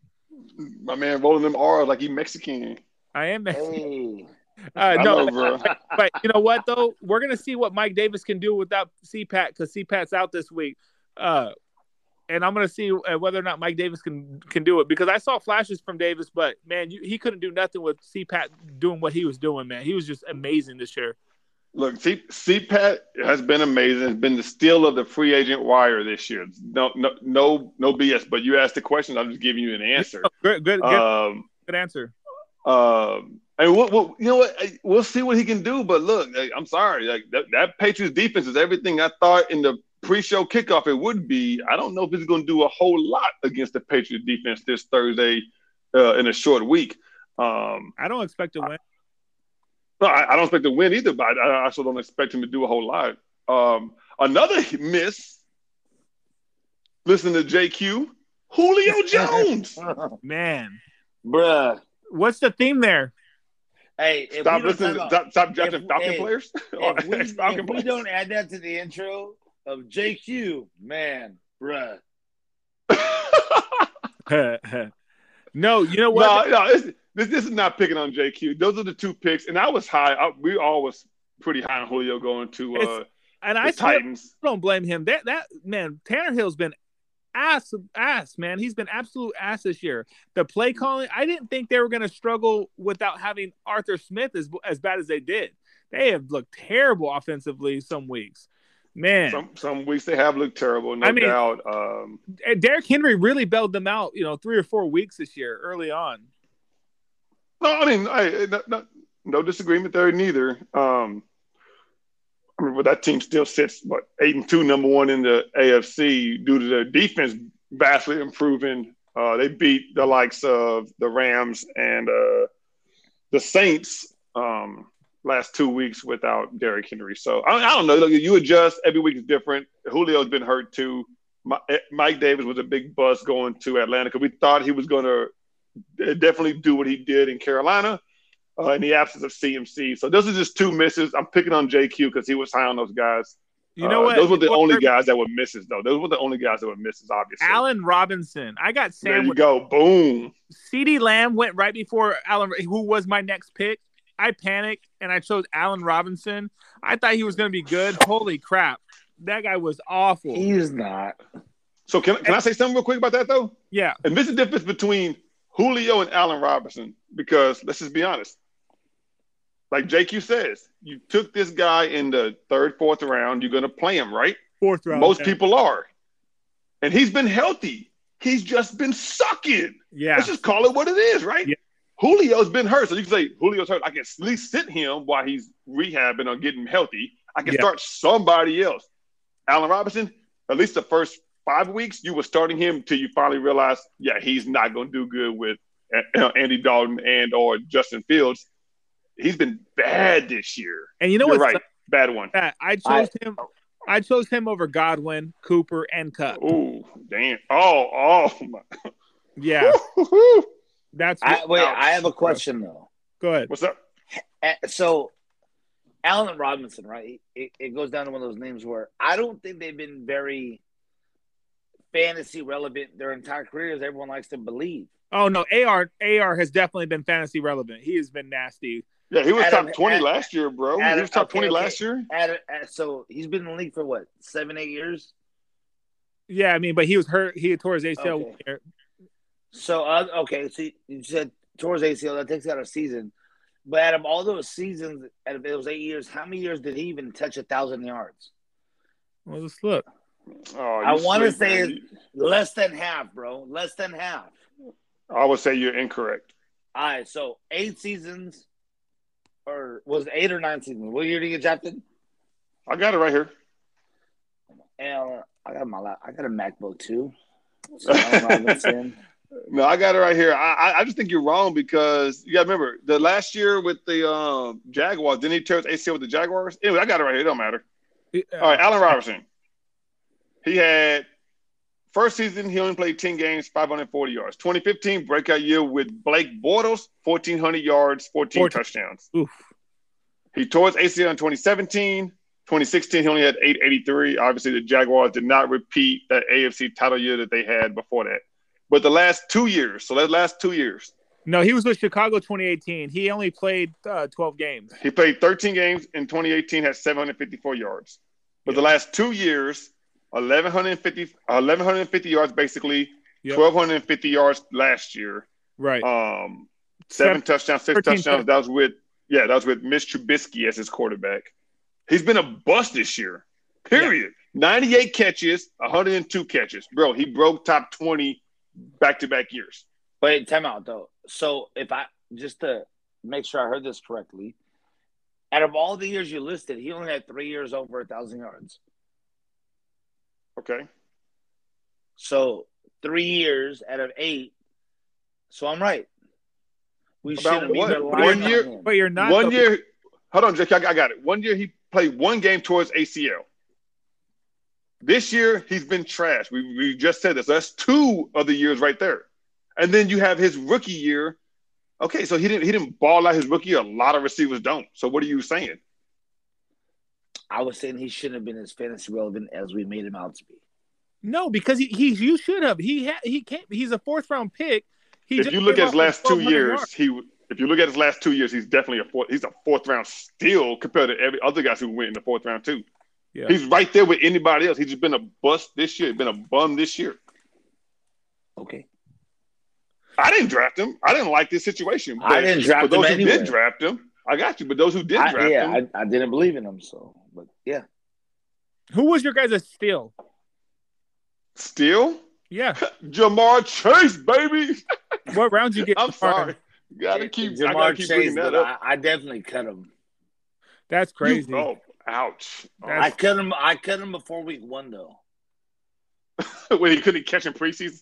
My man rolling them R's like he Mexican. I am. Hey. Uh, no, know, but you know what though? We're gonna see what Mike Davis can do without CPAT because CPAT's out this week. Uh, and I'm gonna see uh, whether or not Mike Davis can can do it because I saw flashes from Davis, but man, you, he couldn't do nothing with CPAT doing what he was doing. Man, he was just amazing this year. Look, C- CPAT has been amazing. It's been the steal of the free agent wire this year. No, no, no, no BS. But you asked the question, I'm just giving you an answer. Good, good, good, Um, good answer. um, and we'll, we'll, you know what? We'll see what he can do. But look, I'm sorry, like that, that Patriots defense is everything I thought in the pre-show kickoff it would be. I don't know if he's going to do a whole lot against the Patriots defense this Thursday uh, in a short week. Um, I don't expect to win. no, I, I don't expect to win either, but I, I also don't expect him to do a whole lot. Um, another miss. Listen to JQ, Julio *laughs* Jones. Man, Bruh. what's the theme there? Hey, Stop we listening. time stop, stop drafting If- Falcon hey, players. *laughs* Or if we, ex-Falcon if we players. don't add that to the intro of JQ, man, bruh. *laughs* no, you know what? no, no, it's, this, this is not picking on JQ. Those are the two picks, and I was high. I, we all was pretty high on Julio going to uh, and the I still Titans. don't blame him. That that man, Tannehill's been ass ass man. He's been absolute ass this year. The play calling, I didn't think they were going to struggle without having Arthur Smith as as bad as they did. They have looked terrible offensively some weeks. Man, some some weeks they have looked terrible, no I mean- doubt. Um, Derrick Henry really bailed them out. You know, three or four weeks this year, early on. no, I mean, I, no, no, no disagreement there neither. Um, I mean, but that team still sits what eight and two, number one in the AFC due to their defense vastly improving. Uh, they beat the likes of the Rams and uh, the Saints um, last two weeks without Derrick Henry. So I, I don't know. Look, you adjust. Every week is different. Julio's been hurt too. Mi- eh, Mike Davis was a big bust going to Atlanta because we thought he was going to definitely do what he did in Carolina uh, in the absence of CMC. So those are just two misses. I'm picking on JQ because he was high on those guys. You know Uh, what? Those were the What only guys that were misses, though. Those were the only guys that were misses, obviously. Allen Robinson. I got there Sam you go. Boom. CeeDee Lamb went right before Allen, who was my next pick. I panicked and I chose Allen Robinson. I thought he was going to be good. Holy crap. That guy was awful. He's not. So can, can I say something real quick about that, though? Yeah. And this is the difference between Julio and Allen Robinson because let's just be honest. Like JQ says, you took this guy in the third, fourth round. You're going to play him, right? Fourth round. Most yeah. people are. And he's been healthy. He's just been sucking. Yeah. Let's just call it what it is, right? Yeah. Julio's been hurt. So you can say Julio's hurt. I can at least sit him while he's rehabbing or getting healthy. I can Yeah. start somebody else. Allen Robinson, at least the first five weeks, you were starting him till you finally realized, yeah, he's not going to do good with uh, Andy Dalton and or Justin Fields. He's been bad this year. And you know You're what? right. Bad one. I chose him. I chose him over Godwin, Cooper, and Kupp. Oh, damn. Oh, oh. My. Yeah. That's I, wait, Ouch. I have a question though. go ahead. What's up? Uh, So, Allen Robinson, right? It, it goes down to one of those names where I don't think they've been very fantasy relevant their entire careers. Everyone likes to believe. Oh no, AR AR has definitely been fantasy relevant. He has been nasty. Yeah, he was Adam- top 20 Adam- last year, bro. he Adam- was top okay, 20 okay. last year. At, at, so he's been in the league for what seven, eight years. Yeah, I mean, but he was hurt. He tore his ACL. Okay. So uh, okay, so you- you said towards ACL that takes out a season, but out of all those seasons, out of those eight years, how many years did he even touch a thousand yards? Well, let's look. Oh, I wanna say. Less than half, bro. Less than half. I would say you're incorrect. All right, so eight seasons, or was it eight or nine seasons? What year did he get drafted? I got it right here. And I got my lap. I got a MacBook too. So Allen Robinson. *laughs* No, I got it right here. I, I, I just think you're wrong because you got to remember the last year with the um, Jaguars, didn't he tear his ACL with the Jaguars? Anyway, I got it right here. It don't matter. All right, Allen Robinson. He had first season, he only played 10 games, 540 yards. 2015, breakout year with Blake Bortles, 1,400 yards, 14 Fourteen. touchdowns. Oof. He tore his ACL in 2017. 2016, he only had 883. Obviously, the Jaguars did not repeat that AFC title year that they had before that. But the last two years, so that last two years, No, he was with Chicago 2018. He only played uh, 12 games. he played 13 games in 2018, had 754 yards. But the last two years, 1,150, 1,150 yards basically, Yep. 1,250 yards last year. Right. Um, seven Seven- touchdowns, six 13 touchdowns. That was with yeah, that was with Mitch Trubisky as his quarterback. He's been a bust this year. Period. 98 catches, 102 catches. Bro, he broke top 20 back to back years. Wait, time out though. So if I just to make sure I heard this correctly, out of all the years you listed, he only had three years over a thousand yards. Okay. So three years out of eight. So I'm right. We shouldn't be what? One year- him. But you're not. One though. year, hold on, Jake, I I got it. One year he played one game towards ACL. This year he's been trash. We, we just said this. That's two of the years right there. And then you have his rookie year. Okay, so he didn't he didn't ball out his rookie year. A lot of receivers don't. So what are you saying? I was saying he shouldn't have been as fantasy relevant as we made him out to be. No, because he, he you should have. He ha, he can't. He's a fourth round pick. He if you look at his last two years, yards. he if you look at his last two years, he's definitely a fourth. He's a fourth round still compared to every other guys who went in the fourth round too. Yeah. He's right there with anybody else. He's just been a bust this year. He's Been a bum this year. Okay. I didn't draft him. I didn't like this situation. I didn't draft for those him who anyway. did draft him, I got you. But those who did I, draft him. yeah, him, I, I didn't believe in him. So, but yeah, Who was your guys' a steal? still Yeah. *laughs* Ja'Marr Chase, baby. *laughs* What round you get? *laughs* I'm Ja'Marr? sorry. Gotta keep. I Ja'Marr gotta keep Chase, bringing that but up. I, I definitely cut him. That's crazy. You- oh, ouch. That's- I cut him. I cut him before week one though. when he couldn't catch in preseason.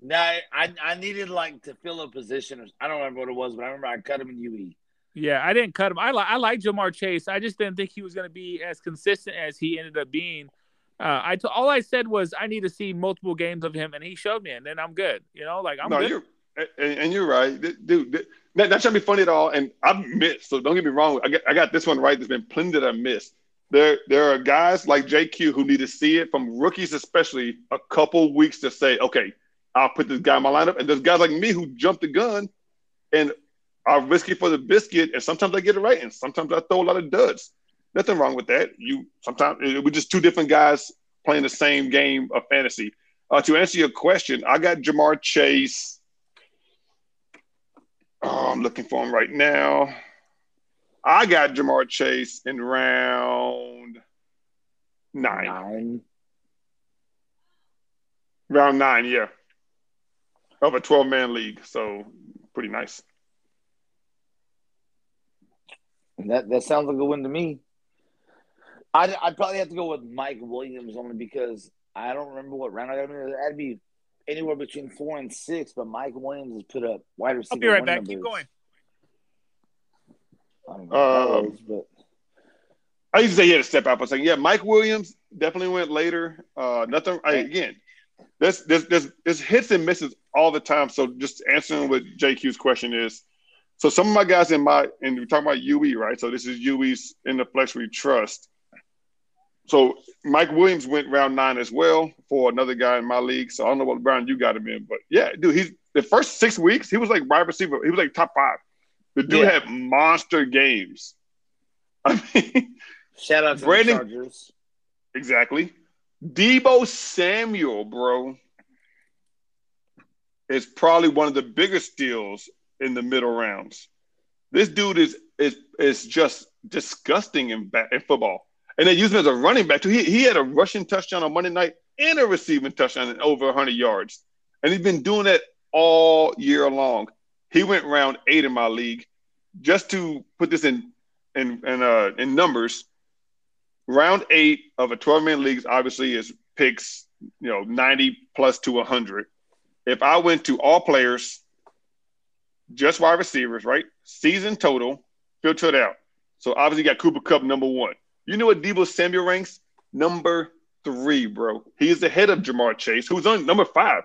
No, I, I I needed like to fill a position. Or, I don't remember what it was, but I remember I cut him in. UE. Yeah, I didn't cut him. I like I like Ja'Marr Chase. I just didn't think he was going to be as consistent as he ended up being. Uh, I t- all I said was I need to see multiple games of him, and he showed me, and then I'm good. You know, like I'm no, good. you're and, and you're right, dude. That, that shouldn't be funny at all. And I've missed, so don't get me wrong. I got, I got this one right. There's been plenty that I missed. There, there are guys like JQ who need to see it from rookies, especially a couple weeks to say, okay, I'll put this guy in my lineup. And there's guys like me who jump the gun and are risky for the biscuit. And sometimes I get it right, and sometimes I throw a lot of duds. Nothing wrong with that. You sometimes we're just two different guys playing the same game of fantasy. Uh, to answer your question, I got Ja'Marr Chase. Oh, I'm looking for him right now. I got Ja'Marr Chase in round nine. Nine. Round nine, yeah. Of a 12 man league. So pretty nice. That that sounds like a win to me. I'd, I'd probably have to go with Mike Williams only because I don't remember what round I got him in. That'd be anywhere between four and six, but Mike Williams has put up wide receiver. I'll be right back. numbers. Keep going. I don't know Um, that was, but I used to say he had to step out for a second. Yeah, Mike Williams definitely went later. Uh, nothing. I, again, there's, there's there's there's hits and misses all the time. So just answering what JQ's question is. So some of my guys in my and we're talking about UE, right? So this is UE's in the flex we trust. So Mike Williams went round nine as well for another guy in my league. So I don't know what round you got him in, but yeah, dude, he's the first six weeks he was like wide receiver. He was like top five. The dude Yeah. had monster games. *laughs* I mean. shout out to Brandon- the Chargers. Exactly. Deebo Samuel, bro, is probably one of the biggest steals in the middle rounds. This dude is is is just disgusting in ba- in football. And they use him as a running back too. He, he had a rushing touchdown on Monday night and a receiving touchdown and over 100 yards. And he's been doing that all year long. He went round eight in my league. Just to put this in in in, uh, in numbers, round eight of a 12 man league obviously is picks, you know, 90 plus to 100. If I went to all players, just wide receivers, right? Season total, filter it out. So obviously you got Cooper Kupp number one. You know what Deebo Samuel ranks? Number three, bro. He is ahead of Ja'Marr Chase, who's on number five.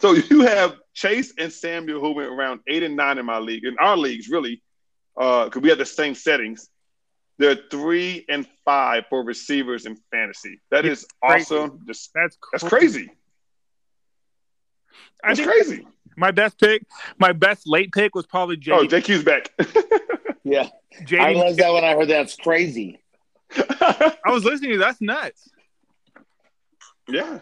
So *laughs* you have Chase and Samuel who went around eight and nine in my league, in our leagues, really, uh, because we have the same settings. They're three and five for receivers in fantasy. That is Crazy. awesome. Just, That's that's crazy. I That's think crazy. My best pick, my best late pick was probably J. Oh, JQ's back. *laughs* Yeah, I JD. realized that when I heard that's crazy. I was listening to you. That's nuts. yeah.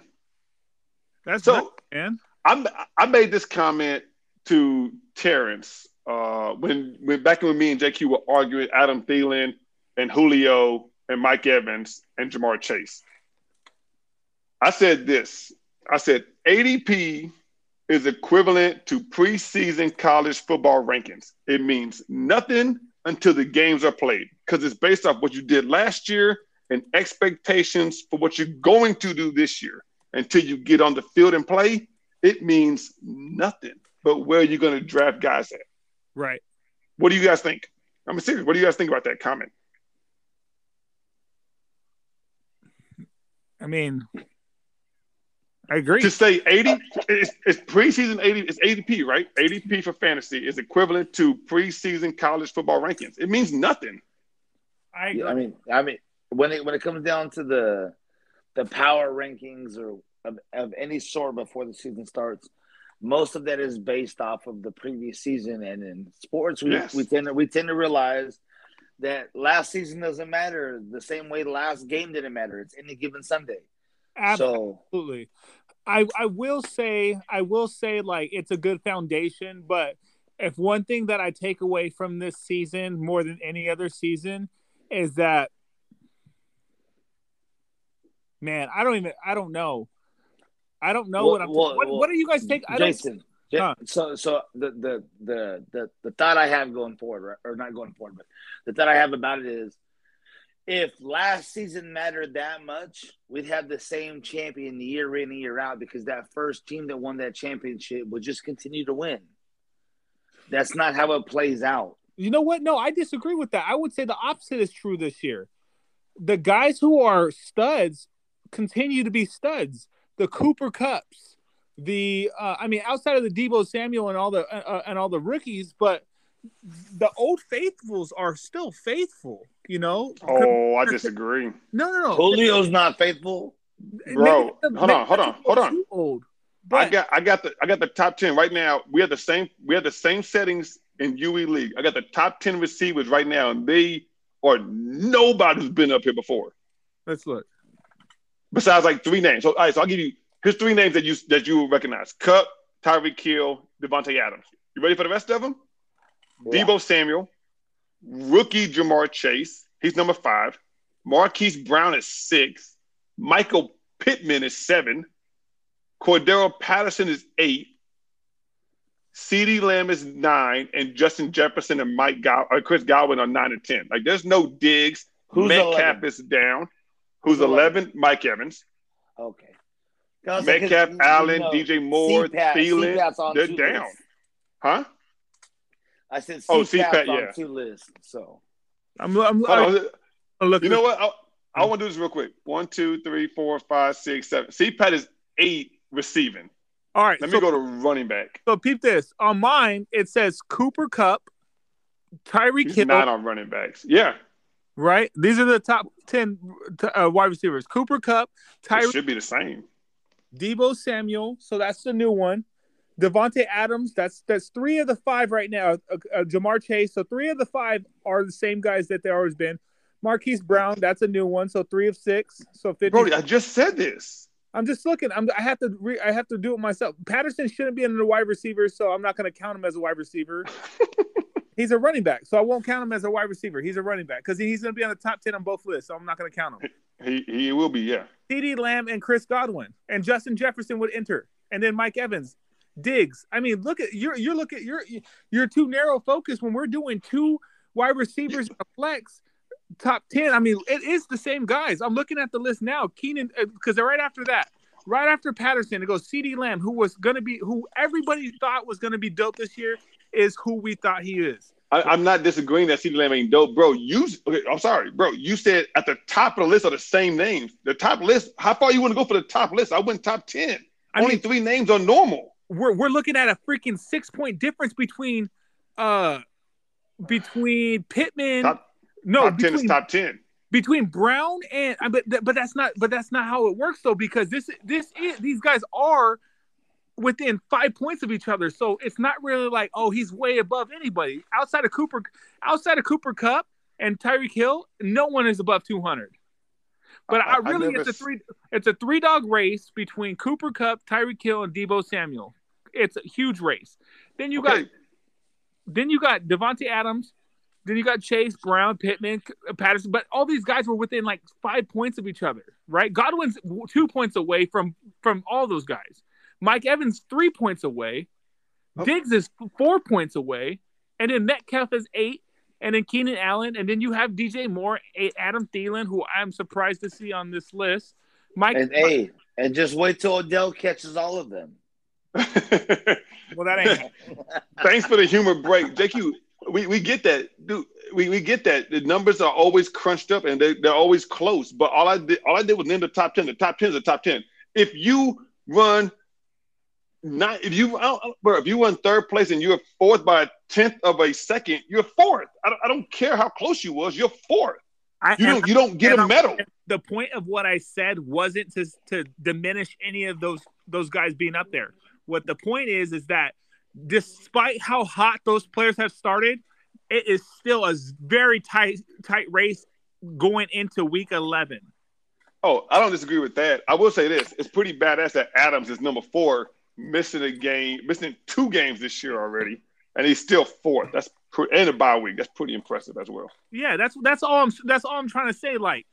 That's So- nuts, man. I I made this comment to Terrence uh, when when back when me and JQ were arguing Adam Thielen and Julio and Mike Evans and Ja'Marr Chase. I said this. I said ADP is equivalent to preseason college football rankings. It means nothing until the games are played because it's based off what you did last year and expectations for what you're going to do this year. Until you get on the field and play, it means nothing but where you're going to draft guys at. Right. What do you guys think? I'm serious. What do you guys think about that comment? I mean, I agree. To say 80, it's, it's preseason 80, it's ADP, right? ADP for fantasy is equivalent to preseason college football rankings. It means nothing. I agree. Yeah, I mean, I mean, when it when it comes down to the the power rankings or of, of any sort before the season starts, most of that is based off of the previous season. And in sports, we, Yes. we tend to we tend to realize that last season doesn't matter the same way the last game didn't matter. It's any given Sunday. Ab- So Absolutely. I I will say I will say like it's a good foundation, but if one thing that I take away from this season more than any other season is that man, I don't even I don't know. I don't know Well, what I'm well, what, well, what do you guys think? I Jason. Ja- Huh. So, so the, the the the the thought I have going forward, or not going forward, but the thought I have about it is, if last season mattered that much, we'd have the same champion year in and year out because that first team that won that championship would just continue to win. That's not how it plays out. You know what? No, I disagree with that. I would say the opposite is true this year. The guys who are studs continue to be studs. The Cooper Kupps, the uh, I mean, outside of the Deebo Samuel and all the uh, uh, and all the rookies, but the old faithfuls are still faithful. You know? Oh, I disagree. No, no, no. Julio's not faithful. Bro, Maybe- hold on, maybe hold on, hold on. too Old, I got I got the I got the top ten right now. We have the same we have the same settings in UE League. I got the top ten receivers right now, and they are nobody's been up here before. let's look. Besides like three names. So all right, so I'll give you here's three names that you that you recognize: Kupp, Tyreek Hill, Davante Adams. You ready for the rest of them? Yeah. Deebo Samuel, rookie Ja'Marr Chase, he's number five. Marquise Brown is six. Michael Pittman is seven. Cordero Patterson is eight. CeeDee Lamb is nine, and Justin Jefferson and Mike Gow- or Chris Godwin are nine and ten. Like there's no Diggs. Who's Metcalf 11? is down. Who's Who's 11? 11? Mike Evans. Okay. I was like, 'cause, Metcalf, you Allen, know, DJ Moore, CPAT Thielen. They're down. lists. Huh? I said Oh, CPAT's CPAT, on yeah. two lists. So I'm, I'm, I'm. I'm looking. You know what? I, I want to do this real quick. One, two, three, four, five, six, seven. CPAT is eight receiving. All right. Let so- me go to running back. So peep this. On mine, it says Cooper Kupp, Tyreek He's Hill. not on running backs. Yeah, right? These are the top ten uh, wide receivers: Cooper Kupp, it Tyreek, should be the same. Deebo Samuel. So that's the new one. Davante Adams. That's that's three of the five right now. Uh, uh, Ja'Marr Chase. So three of the five are the same guys that they always been. Marquise Brown. That's a new one. So three of six. So fifty. Brody, I just said this. I'm just looking. I'm. I have to. Re, I have to do it myself. Patterson shouldn't be in the wide receiver, so I'm not going to count him as a wide receiver. *laughs* he's a running back, so I won't count him as a wide receiver. He's a running back because he's going to be on the top ten on both lists, so I'm not going to count him. He he will be. Yeah. CeeDee Lamb and Chris Godwin and Justin Jefferson would enter, and then Mike Evans, Diggs. I mean, look at you're you're looking you're you're too narrow focused when we're doing two wide receivers flex top ten. I mean, it is the same guys. I'm looking at the list now. Keenan, uh, because right after that, right after Patterson, it goes CeeDee Lamb, who was going to be who everybody thought was going to be dope this year, is who we thought he is. I, I'm not disagreeing that CeeDee Lamb ain't dope, bro. You, okay, I'm sorry, bro. You said at the top of the list are the same names. The top list. How far you want to go for the top list? I went top ten. I Only mean, three names are normal. We're we're looking at a freaking six point difference between uh between Pittman. Top, no, top ten between, is top ten. between Brown and but but that's not but that's not how it works though because this this is these guys are within five points of each other so it's not really like oh he's way above anybody outside of Cooper outside of Cooper Kupp and Tyreek Hill no one is above two hundred. But I, I- I really never it's a three it's a three dog race between Cooper Kupp, Tyreek Hill, and Deebo Samuel. It's a huge race. Then you got then you got Davante Adams. Then you got Chase, Brown, Pittman, Patterson. But all these guys were within like five points of each other, right? Godwin's two points away from from all those guys. Mike Evans three points away. Oh. Diggs is four points away, and then Metcalf is eight, and then Keenan Allen, and then you have DJ Moore, eight, Adam Thielen, who I'm surprised to see on this list. Mike, and hey, and just wait till Odell catches all of them. *laughs* well, that ain't. *laughs* Thanks for the humor break, JQ. We, we get that, dude. We, we get that. The numbers are always crunched up and they, they're always close. But all I did all I did was name the top ten. The top ten is the top ten. If you run not if you bro, if you run third place and you're fourth by a tenth of a second, you're fourth. I don't, I don't care how close you was. You're fourth. I, You don't you don't get a medal. the point of what I said wasn't to to diminish any of those those guys being up there. What the point is is that despite how hot those players have started, it is still a very tight tight race going into week 11. Oh, I don't disagree with that. I will say this: it's pretty badass that Adams is number four, missing a game, missing two games this year already, and he's still fourth. That's and a bye week. That's pretty impressive as well. Yeah, that's that's all I'm that's all I'm trying to say. Like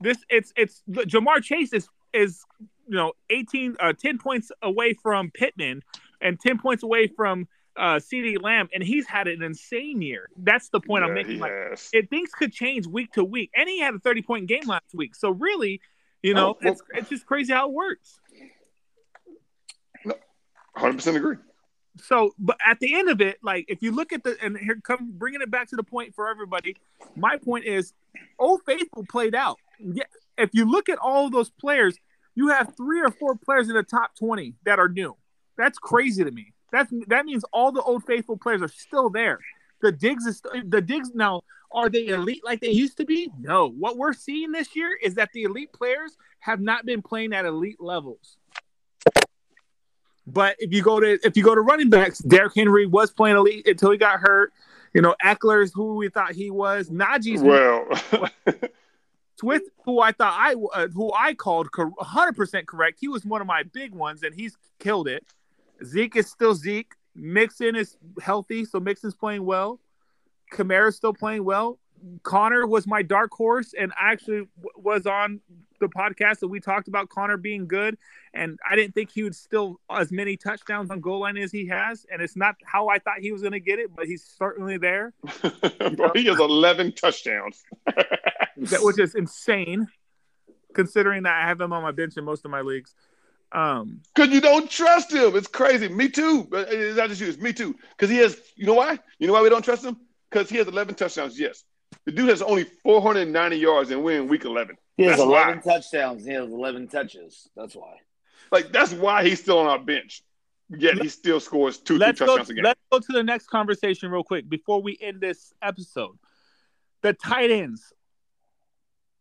this, it's it's Ja'Marr Chase is is you know 18 uh, 10 points away from Pittman and 10 points away from uh CeeDee Lamb and he's had an insane year. That's the point Yeah, I'm making. Like has. it things could change week to week. And he had a 30 point game last week. So really, you know, Oh, well- it's it's just crazy how it works. No, 100 percent agree. So, but at the end of it, like if you look at the and here come bringing it back to the point for everybody. My point is, Old Faithful played out. Yeah, if you look at all of those players, you have three or four players in the top twenty that are new. That's crazy to me. That's that means all the Old Faithful players are still there. The Diggs is the Diggs now. Are they elite like they used to be? No. What we're seeing this year is that the elite players have not been playing at elite levels. But if you go to if you go to running backs, Derrick Henry was playing elite until he got hurt. You know, Ekeler's who we thought he was. Najee's Well, *laughs* *laughs* Swift, who I thought I uh, who I called 100% correct. He was one of my big ones, and he's killed it. Zeke is still Zeke. Mixon is healthy, so Mixon's playing well. Kamara's still playing well. Conner was my dark horse, and I actually was on the podcast that we talked about Conner being good, and I didn't think he would still as many touchdowns on goal line as he has, and it's not how I thought he was going to get it, but he's certainly there, *laughs* bro, he has 11 touchdowns. *laughs* that, which is insane, considering that I have him on my bench in most of my leagues. Um, Because you don't trust him. It's crazy. Me too. But It's not just you. It's me too. Because he has, you know why? You know why we don't trust him? Because he has 11 touchdowns, yes. The dude has only 490 yards and we're in week 11. He has That's 11 why. touchdowns. He has 11 touches. That's why. Like, that's why he's still on our bench. Yet he still scores two, three let's go. touchdowns a game. Let's go to the next conversation real quick before we end this episode. The tight ends.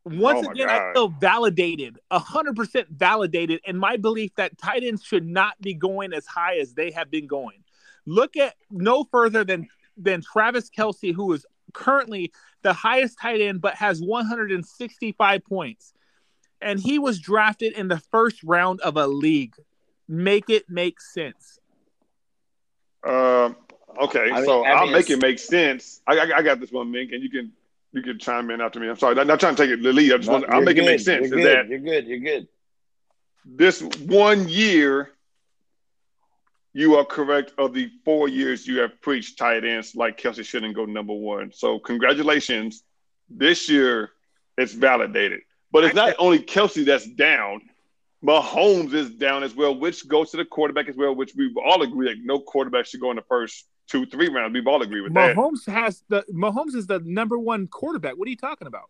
Once Oh my again, I feel validated, hundred percent validated in my belief that tight ends should not be going as high as they have been going. Look at no further than than Travis Kelce, who is currently the highest tight end, but has 165 points, and he was drafted in the first round of a league. Make it make sense. Um, okay, I mean- so I I'll make it make sense. I, I, I got this one, Mink, and you can you can chime in after me. I'm sorry, I'm not trying to take it the lead. I just No, want I'll you're make it make sense. You're Is good. that You're good. You're good. this one year you are correct of the four years you have preached tight ends like Kelce shouldn't go number one. So congratulations. This year it's validated. But it's not only Kelce that's down. Mahomes is down as well, which goes to the quarterback as well, which we've all agree that no quarterback should go in the first two, three rounds. We've all agreed with that. Mahomes has the Mahomes is the number one quarterback. What are you talking about?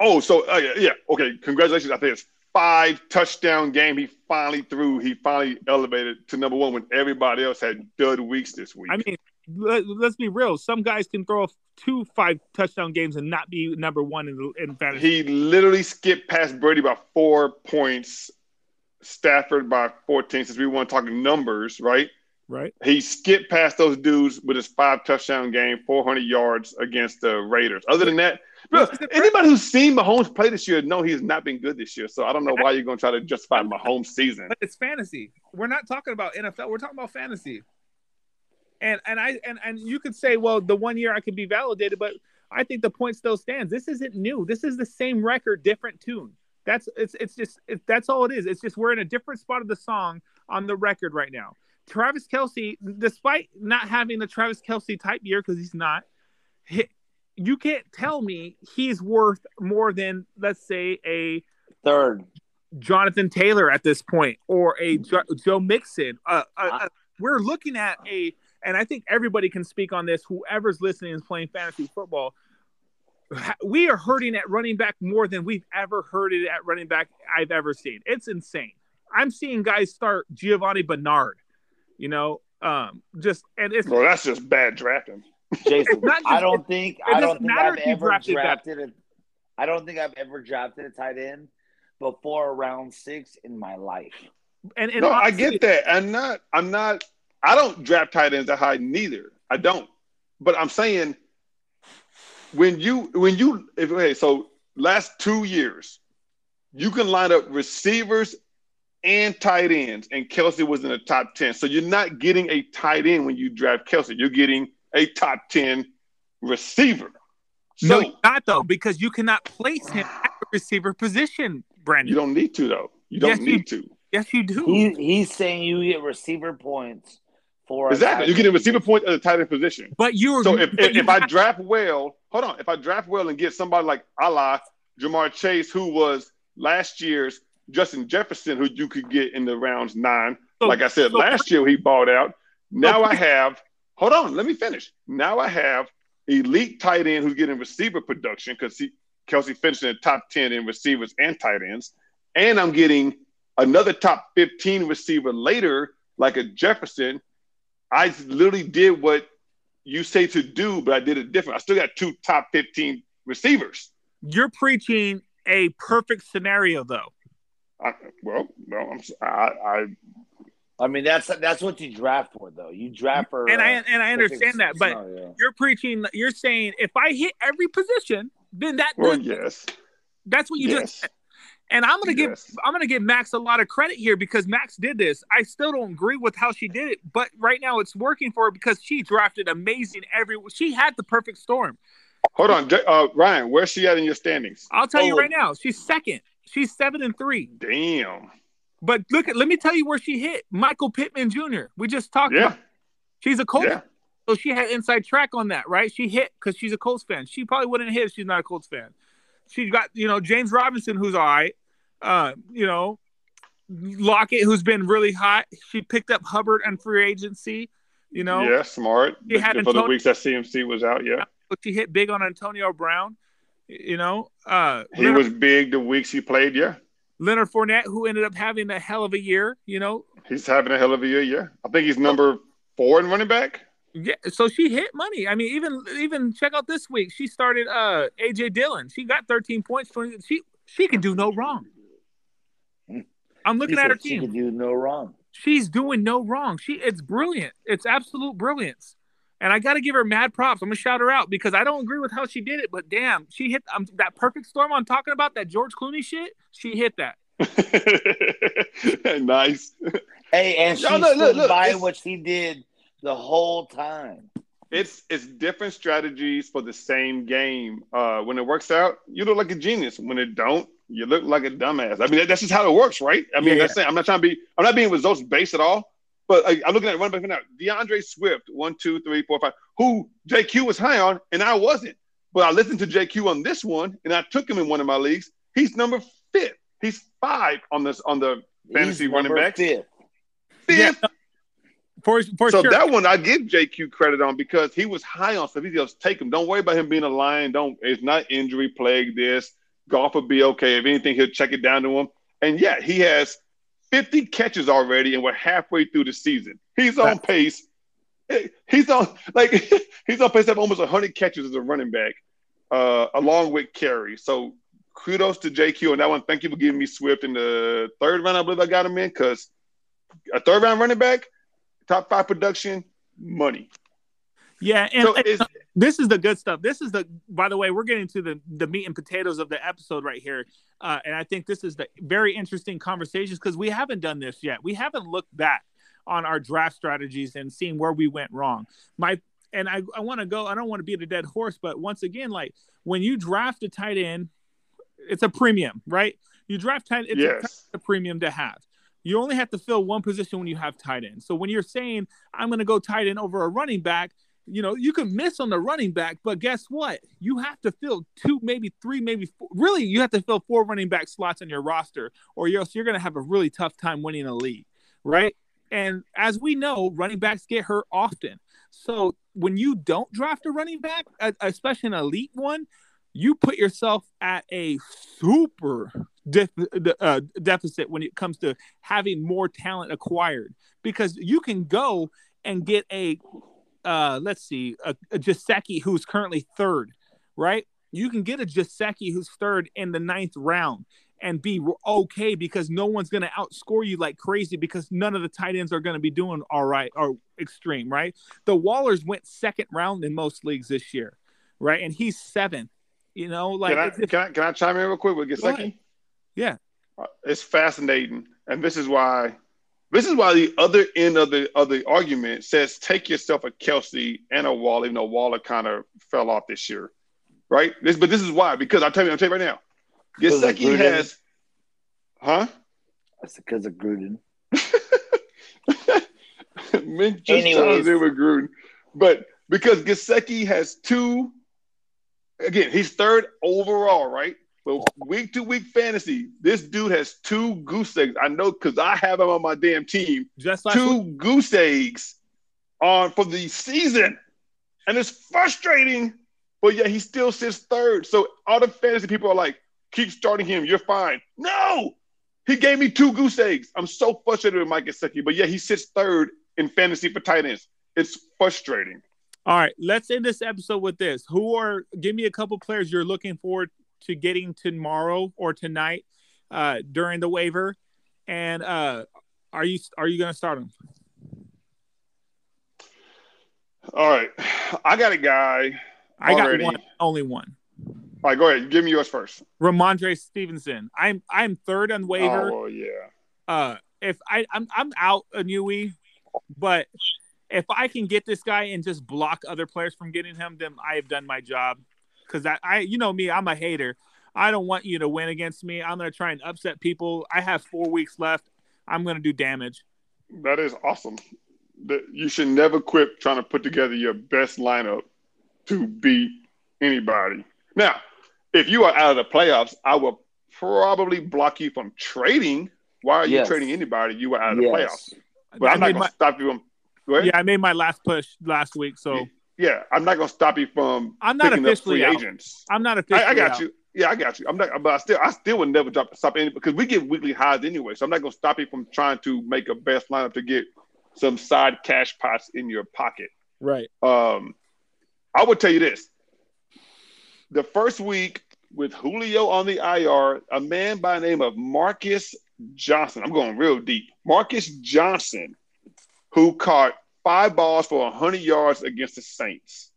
Oh, so uh, yeah, yeah, okay. Congratulations. I think it's five touchdown game. He finally threw. He finally elevated to number one when everybody else had dud weeks this week. I mean, let, us be real. Some guys can throw two five touchdown games and not be number one in, in fantasy. he literally skipped past Brady by four points, Stafford by 14, since we weren't talking numbers, right? Right? He skipped past those dudes with his five touchdown game, 400 yards against the Raiders. Other than that, bro, anybody who's seen Mahomes play this year know he's not been good this year. So I don't know why you're going to try to justify Mahomes' season. But it's fantasy. We're not talking about NFL. We're talking about fantasy. And and I and, and you could say, well, the one year I could be validated, but I think the point still stands. This isn't new. This is the same record, different tune. That's it's it's just it, that's all it is. It's just we're in a different spot of the song on the record right now. Travis Kelce, despite not having the Travis Kelce type year because he's not, he, you can't tell me he's worth more than let's say a Third. Jonathan Taylor at this point or a jo- Joe Mixon. Uh, uh, uh, we're looking at a, and I think everybody can speak on this. Whoever's listening is playing fantasy football. We are hurting at running back more than we've ever heard it at running back I've ever seen. It's insane. I'm seeing guys start Giovani Bernard, you know, um, just and it's Well, that's just bad drafting. Jason, just- I don't think I don't think I've ever drafted that. drafted a I don't think I've ever drafted a tight end before round six in my life. and, and no, I get that. I'm not. I'm not. I don't draft tight ends that high neither. I don't. But I'm saying when you when you if okay, so last two years, you can line up receivers and tight ends, and Kelce was in the top 10. So you're not getting a tight end when you draft Kelce. You're getting a top 10 receiver. no, So you're not though, because you cannot place him at the receiver position, Brandon. you don't need to, though. You don't Yes, you need to. yes, you do. He, he's saying you get receiver points for Exactly. You get a receiver point at the tight end position. but you're So if, if, if I *laughs* draft well, hold on. If I draft well and get somebody like a la Ja'Marr Chase, who was last year's Justin Jefferson, who you could get in the rounds nine. So- like I said, so- last year he bought out. Now So- I have, hold on, let me finish. Now I have elite tight end who's getting receiver production because Kelce finished in the top 10 in receivers and tight ends. And I'm getting another top 15 receiver later, like a Jefferson. I literally did what you say to do, but I did it different. I still got two top 15 receivers. you're preaching a perfect scenario though. I, well, well, I'm, s- I, I, I mean, that's that's what you draft for, though. You draft for, And I uh, and I understand that, but scenario. you're preaching you're saying if I hit every position, then that well, then yes, that's what you just yes, said. And I'm gonna give. I'm gonna give Max a lot of credit here because Max did this. I still don't agree with how she did it, but right now it's working for her because she drafted amazing every. She had the perfect storm. Hold on, uh, Ryan. Where's she at in your standings? I'll tell you Oh. right now, she's second. She's seven and three. Damn. But look at let me tell you where she hit Michael Pittman Jr. We just talked Yeah, about. She's a Colts, yeah. so she had inside track on that, right? She hit because she's a Colts fan. She probably wouldn't hit if she's not a Colts fan. She's got you know James Robinson, who's all right. Uh, you know, Lockett, who's been really hot. She picked up Hubbard and free agency. You know, yeah, smart. She had for the weeks that CMC was out, yeah. but she hit big on Antonio Brown. You know, uh, He Leonard, was big the weeks he played, yeah. Leonard Fournette, who ended up having a hell of a year. You know, He's having a hell of a year, yeah. I think he's number four in running back. Yeah, so she hit money. I mean, even even check out this week. She started uh AJ Dillon. She got 13 points. 20, she she can do no wrong. I'm looking He at her said she can do no wrong. She's doing no wrong. She it's brilliant. It's absolute brilliance. And I got to give her mad props. I'm gonna shout her out because I don't agree with how she did it, but damn, she hit um, that perfect storm I'm talking about. That George Clooney shit. She hit that. *laughs* nice. Hey, and she No, look, stood look, look, by what she did the whole time. It's it's different strategies for the same game. Uh, when it works out, you look like a genius. When it don't, you look like a dumbass. I mean, that, that's just how it works, right? I mean, Yeah. that's it. I'm not trying to be. I'm not being results based at all. But like, I'm looking at running back now. D'Andre Swift, one, two, three, four, five. Who JQ was high on, and I wasn't. But I listened to JQ on this one, and I took him in one of my leagues. He's number fifth. He's five on this on the fantasy He's running number backs. fifth. fifth. Yeah. For for so sure. that one I give JQ credit on because he was high on stuff. He just take him. Don't worry about him being a lion. Don't. It's not injury plague. This Goff will be okay. If anything, he'll check it down to him. And yeah, he has 50 catches already, and we're halfway through the season. He's on pace. He's on like *laughs* he's on pace to have almost 100 catches as a running back, uh, along with carry. So kudos to JQ on that one. Thank you for giving me Swift in the third round. I believe I got him in because a third round running back, top five production, money. Yeah, and, So and it's this is the good stuff. This is the by the way, we're getting to the the meat and potatoes of the episode right here. Uh, and I think this is the very interesting conversations because we haven't done this yet. We haven't looked back on our draft strategies and seen where we went wrong. My and I, I want to go, I don't want to beat a dead horse, but once again, like when you draft a tight end, it's a premium, right? You draft tight it's a, yes. a premium to have. You only have to fill one position when you have tight end. So when you're saying I'm going to go tight end over a running back, you know, you can miss on the running back, but guess what? You have to fill two, maybe three, maybe four. Really, you have to fill four running back slots on your roster, or else you're going to have a really tough time winning a league, right? And as we know, running backs get hurt often. So when you don't draft a running back, especially an elite one, you put yourself at a super def- uh, deficit when it comes to having more talent acquired because you can go and get a uh, let's see, a, a Gesicki who's currently third, right? You can get a Gesicki who's third in the ninth round and be okay because no one's going to outscore you like crazy because none of the tight ends are going to be doing all right or extreme, right? The Wallers went second round in most leagues this year, right? And he's seventh. You know, like can I, can I can I chime in real quick with ahead. Yeah, Uh, It's fascinating, and this is why this is why the other end of the of the argument says take yourself a Kelce and a Waller, even though Waller kind of fell off this year, right? This, but this is why because I'll tell you, I'll tell you right now, Because of Gesicki has, huh? That's because of Gruden. *laughs* Mink just Anyways. chimes in with Gruden, but because Gesicki has two, again, he's third overall, right? But week to week fantasy, this dude has two goose eggs. I know because I have him on my damn team. just two week. goose eggs on for the season, and it's frustrating. But yeah, he still sits third. So all the fantasy people are like, "Keep starting him. You're fine." No, he gave me two goose eggs. I'm so frustrated with Mike Gesicki, but yeah, he sits third in fantasy for tight ends. It's frustrating. All right, let's end this episode with this. Who are give me a couple players you're looking forward to getting tomorrow or tonight uh, during the waiver, and uh, are you are you going to start them? All right, I got a guy. I got one, only one. All right, go ahead. Give me yours first. Rhamondre Stevenson. I'm I'm third on waiver. Oh yeah. uh if I I'm I'm out a Newey, but if I can get this guy and just block other players from getting him, then I have done my job. Because I, I you know me, I'm a hater. I don't want you to win against me. I'm gonna try and upset people. I have four weeks left. I'm gonna do damage. That is awesome. That you should never quit trying to put together your best lineup to beat anybody. Now, if you are out of the playoffs, I will probably block you from trading. Why are you Yes. trading anybody? You were out of the playoffs. But I I'm not made going my, stop you from. Go ahead. yeah, I made my last push last week, so Yeah, I'm not going to stop you from I'm not picking up officially free out. agents. I'm not officially. I, I got out. you. Yeah, I got you. I'm not, but I still, I still would never drop stop any because we get weekly highs anyway. So I'm not going to stop you from trying to make a best lineup to get some side cash pots in your pocket. Right. Um, I would tell you this: the first week with Julio on the IR, a man by the name of Marcus Johnson. I'm going real deep. Marcus Johnson, who caught five balls for 100 yards against the Saints,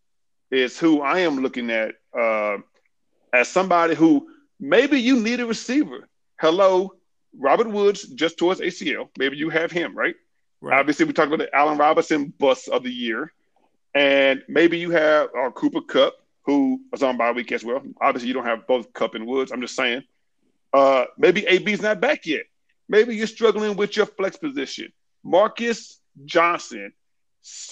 is who I am looking at uh, as somebody who maybe you need a receiver. Hello, Robert Woods just towards ACL. Maybe you have him, right? Right. Obviously, we talked about the Allen Robinson bust of the year. And maybe you have uh, Cooper Kupp, who was on bye week as well. Obviously, you don't have both Kupp and Woods. I'm just saying. Uh, maybe AB's not back yet. Maybe you're struggling with your flex position. Marcus Johnson,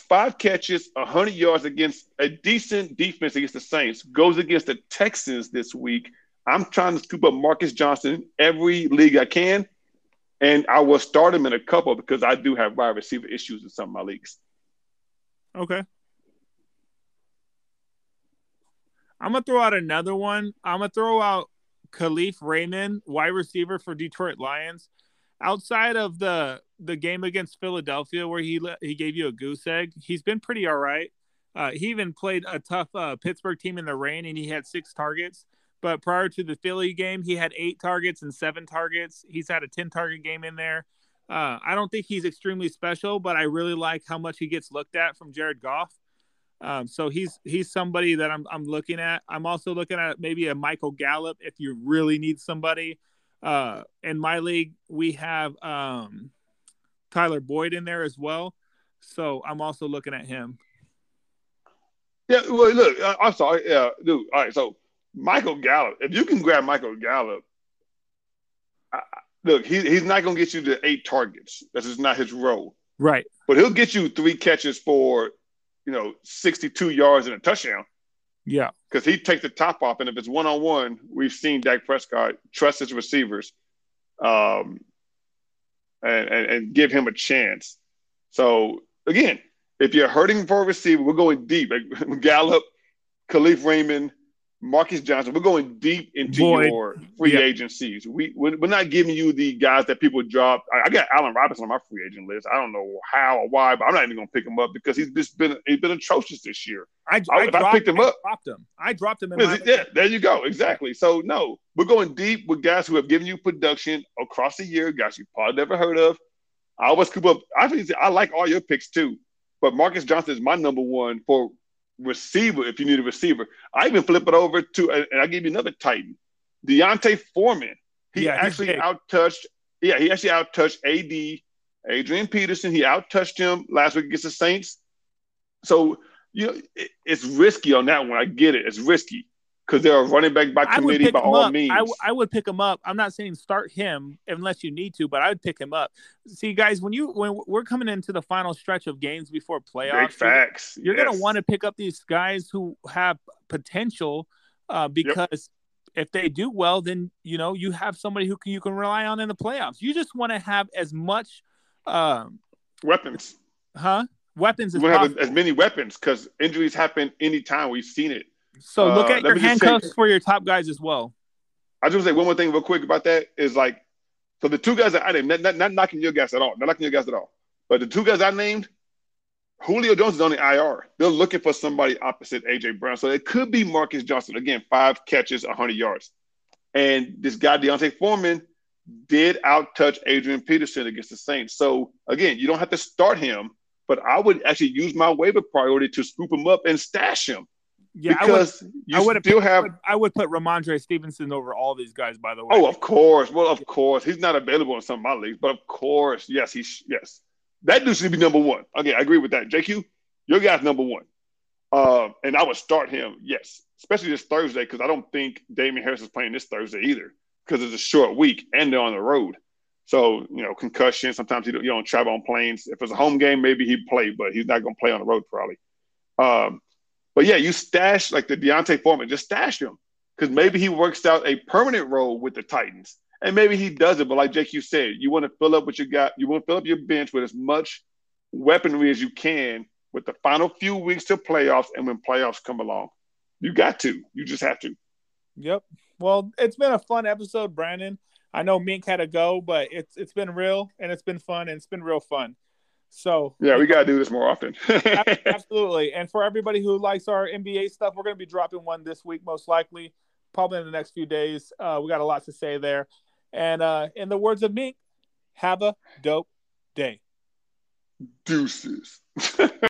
five catches, 100 yards against a decent defense against the Saints, goes against the Texans this week. I'm trying to scoop up Marcus Johnson every league I can. And I will start him in a couple because I do have wide receiver issues in some of my leagues. Okay. I'm gonna throw out another one. I'm gonna throw out Kalif Raymond, wide receiver for Detroit Lions. Outside of the the game against Philadelphia, where he he gave you a goose egg, he's been pretty all right. Uh, he even played a tough uh, Pittsburgh team in the rain, and he had six targets. But prior to the Philly game, he had eight targets and seven targets. He's had a ten target game in there. Uh, I don't think he's extremely special, but I really like how much he gets looked at from Jared Goff. Um, so he's he's somebody that I'm I'm looking at. I'm also looking at maybe a Michael Gallup if you really need somebody. Uh, in my league, we have um, Tyler Boyd in there as well. So I'm also looking at him. Yeah, well, look, I, I'm sorry. Yeah, dude. All right, so Michael Gallup, if you can grab Michael Gallup, I, I- look, he, he's not going to get you to eight targets. That's just not his role. Right. But he'll get you three catches for, you know, 62 yards and a touchdown Yeah. because he takes the top off. And if it's one on one, we've seen Dak Prescott trust his receivers um, and, and, and give him a chance. So, again, if you're hurting for a receiver, we're going deep. Like *laughs* Gallup, Kalif Raymond, Marcus Johnson, we're going deep into Boyd. your free Yeah. agencies. We, we're we're not giving you the guys that people drop. I, I got Allen Robinson on my free agent list. I don't know how or why, but I'm not even going to pick him up because he's just been he's been atrocious this year. I, I- I dropped, picked him up- dropped him. I dropped him in Is my yeah, there you go. Exactly. So no, we're going deep with guys who have given you production across the year, guys you probably never heard of. I always scoop up. I think I like all your picks too, but Marcus Johnson is my number one for receiver if you need a receiver. I even flip it over to, and I give you another Titan, D'Onta Foreman. He yeah, actually outtouched. Yeah, he actually outtouched AD, Adrian Peterson. He outtouched him last week against the Saints. So you know it, it's risky on that one. I get it. It's risky because they're a running back by committee by all up. means. I, w- I would pick him up. I'm not saying start him unless you need to, but I would pick him up. See, guys, when you when we're coming into the final stretch of games before playoffs, Big facts. You're, yes. going to want to pick up these guys who have potential uh, because. Yep. If they do well, then you know you have somebody who can, you can rely on in the playoffs. You just want to have as much um, weapons, huh? Weapons. We have as many weapons because injuries happen anytime. We've seen it. So look uh, at your handcuffs say, for your top guys as well. I just want to say one more thing real quick about that is like, so the two guys that I named, not, not, not knocking your guys at all, not knocking your guys at all, but the two guys I named, Julio Jones is on the IR. They're looking for somebody opposite AJ Brown. So it could be Marcus Johnson. Again, five catches, 100 yards. And this guy, D'Onta Foreman, did out touch Adrian Peterson against the Saints. So again, you don't have to start him, but I would actually use my waiver priority to scoop him up and stash him. Yeah, because I would, you I would still have. I would put Rhamondre Stevenson over all these guys. By the way. Oh, of course. Well, of course, he's not available in some of my leagues, but of course, yes, he's yes. That dude should be number one. Okay, I agree with that. JQ, your guy's number one. Uh, and I would start him, yes, especially this Thursday because I don't think Damien Harris is playing this Thursday either because it's a short week and they're on the road. So you know, concussion. Sometimes you don't, you don't travel on planes. If it's a home game, maybe he'd play, but he's not going to play on the road probably. Um, but yeah, you stash like the D'Onta Foreman, just stash him because maybe he works out a permanent role with the Titans, and maybe he does it. But like Jake, you said, you want to fill up what you got. You want to fill up your bench with as much weaponry as you can with the final few weeks to playoffs, and when playoffs come along, you got to. You just have to. Yep. Well, it's been a fun episode, Brandon. I know Mink had to go, but it's it's been real and it's been fun and it's been real fun. So yeah, we got to do this more often. *laughs* absolutely. And for everybody who likes our NBA stuff, we're going to be dropping one this week, most likely, probably in the next few days. Uh, we got a lot to say there. And uh, in the words of Mink, have a dope day. Deuces. *laughs*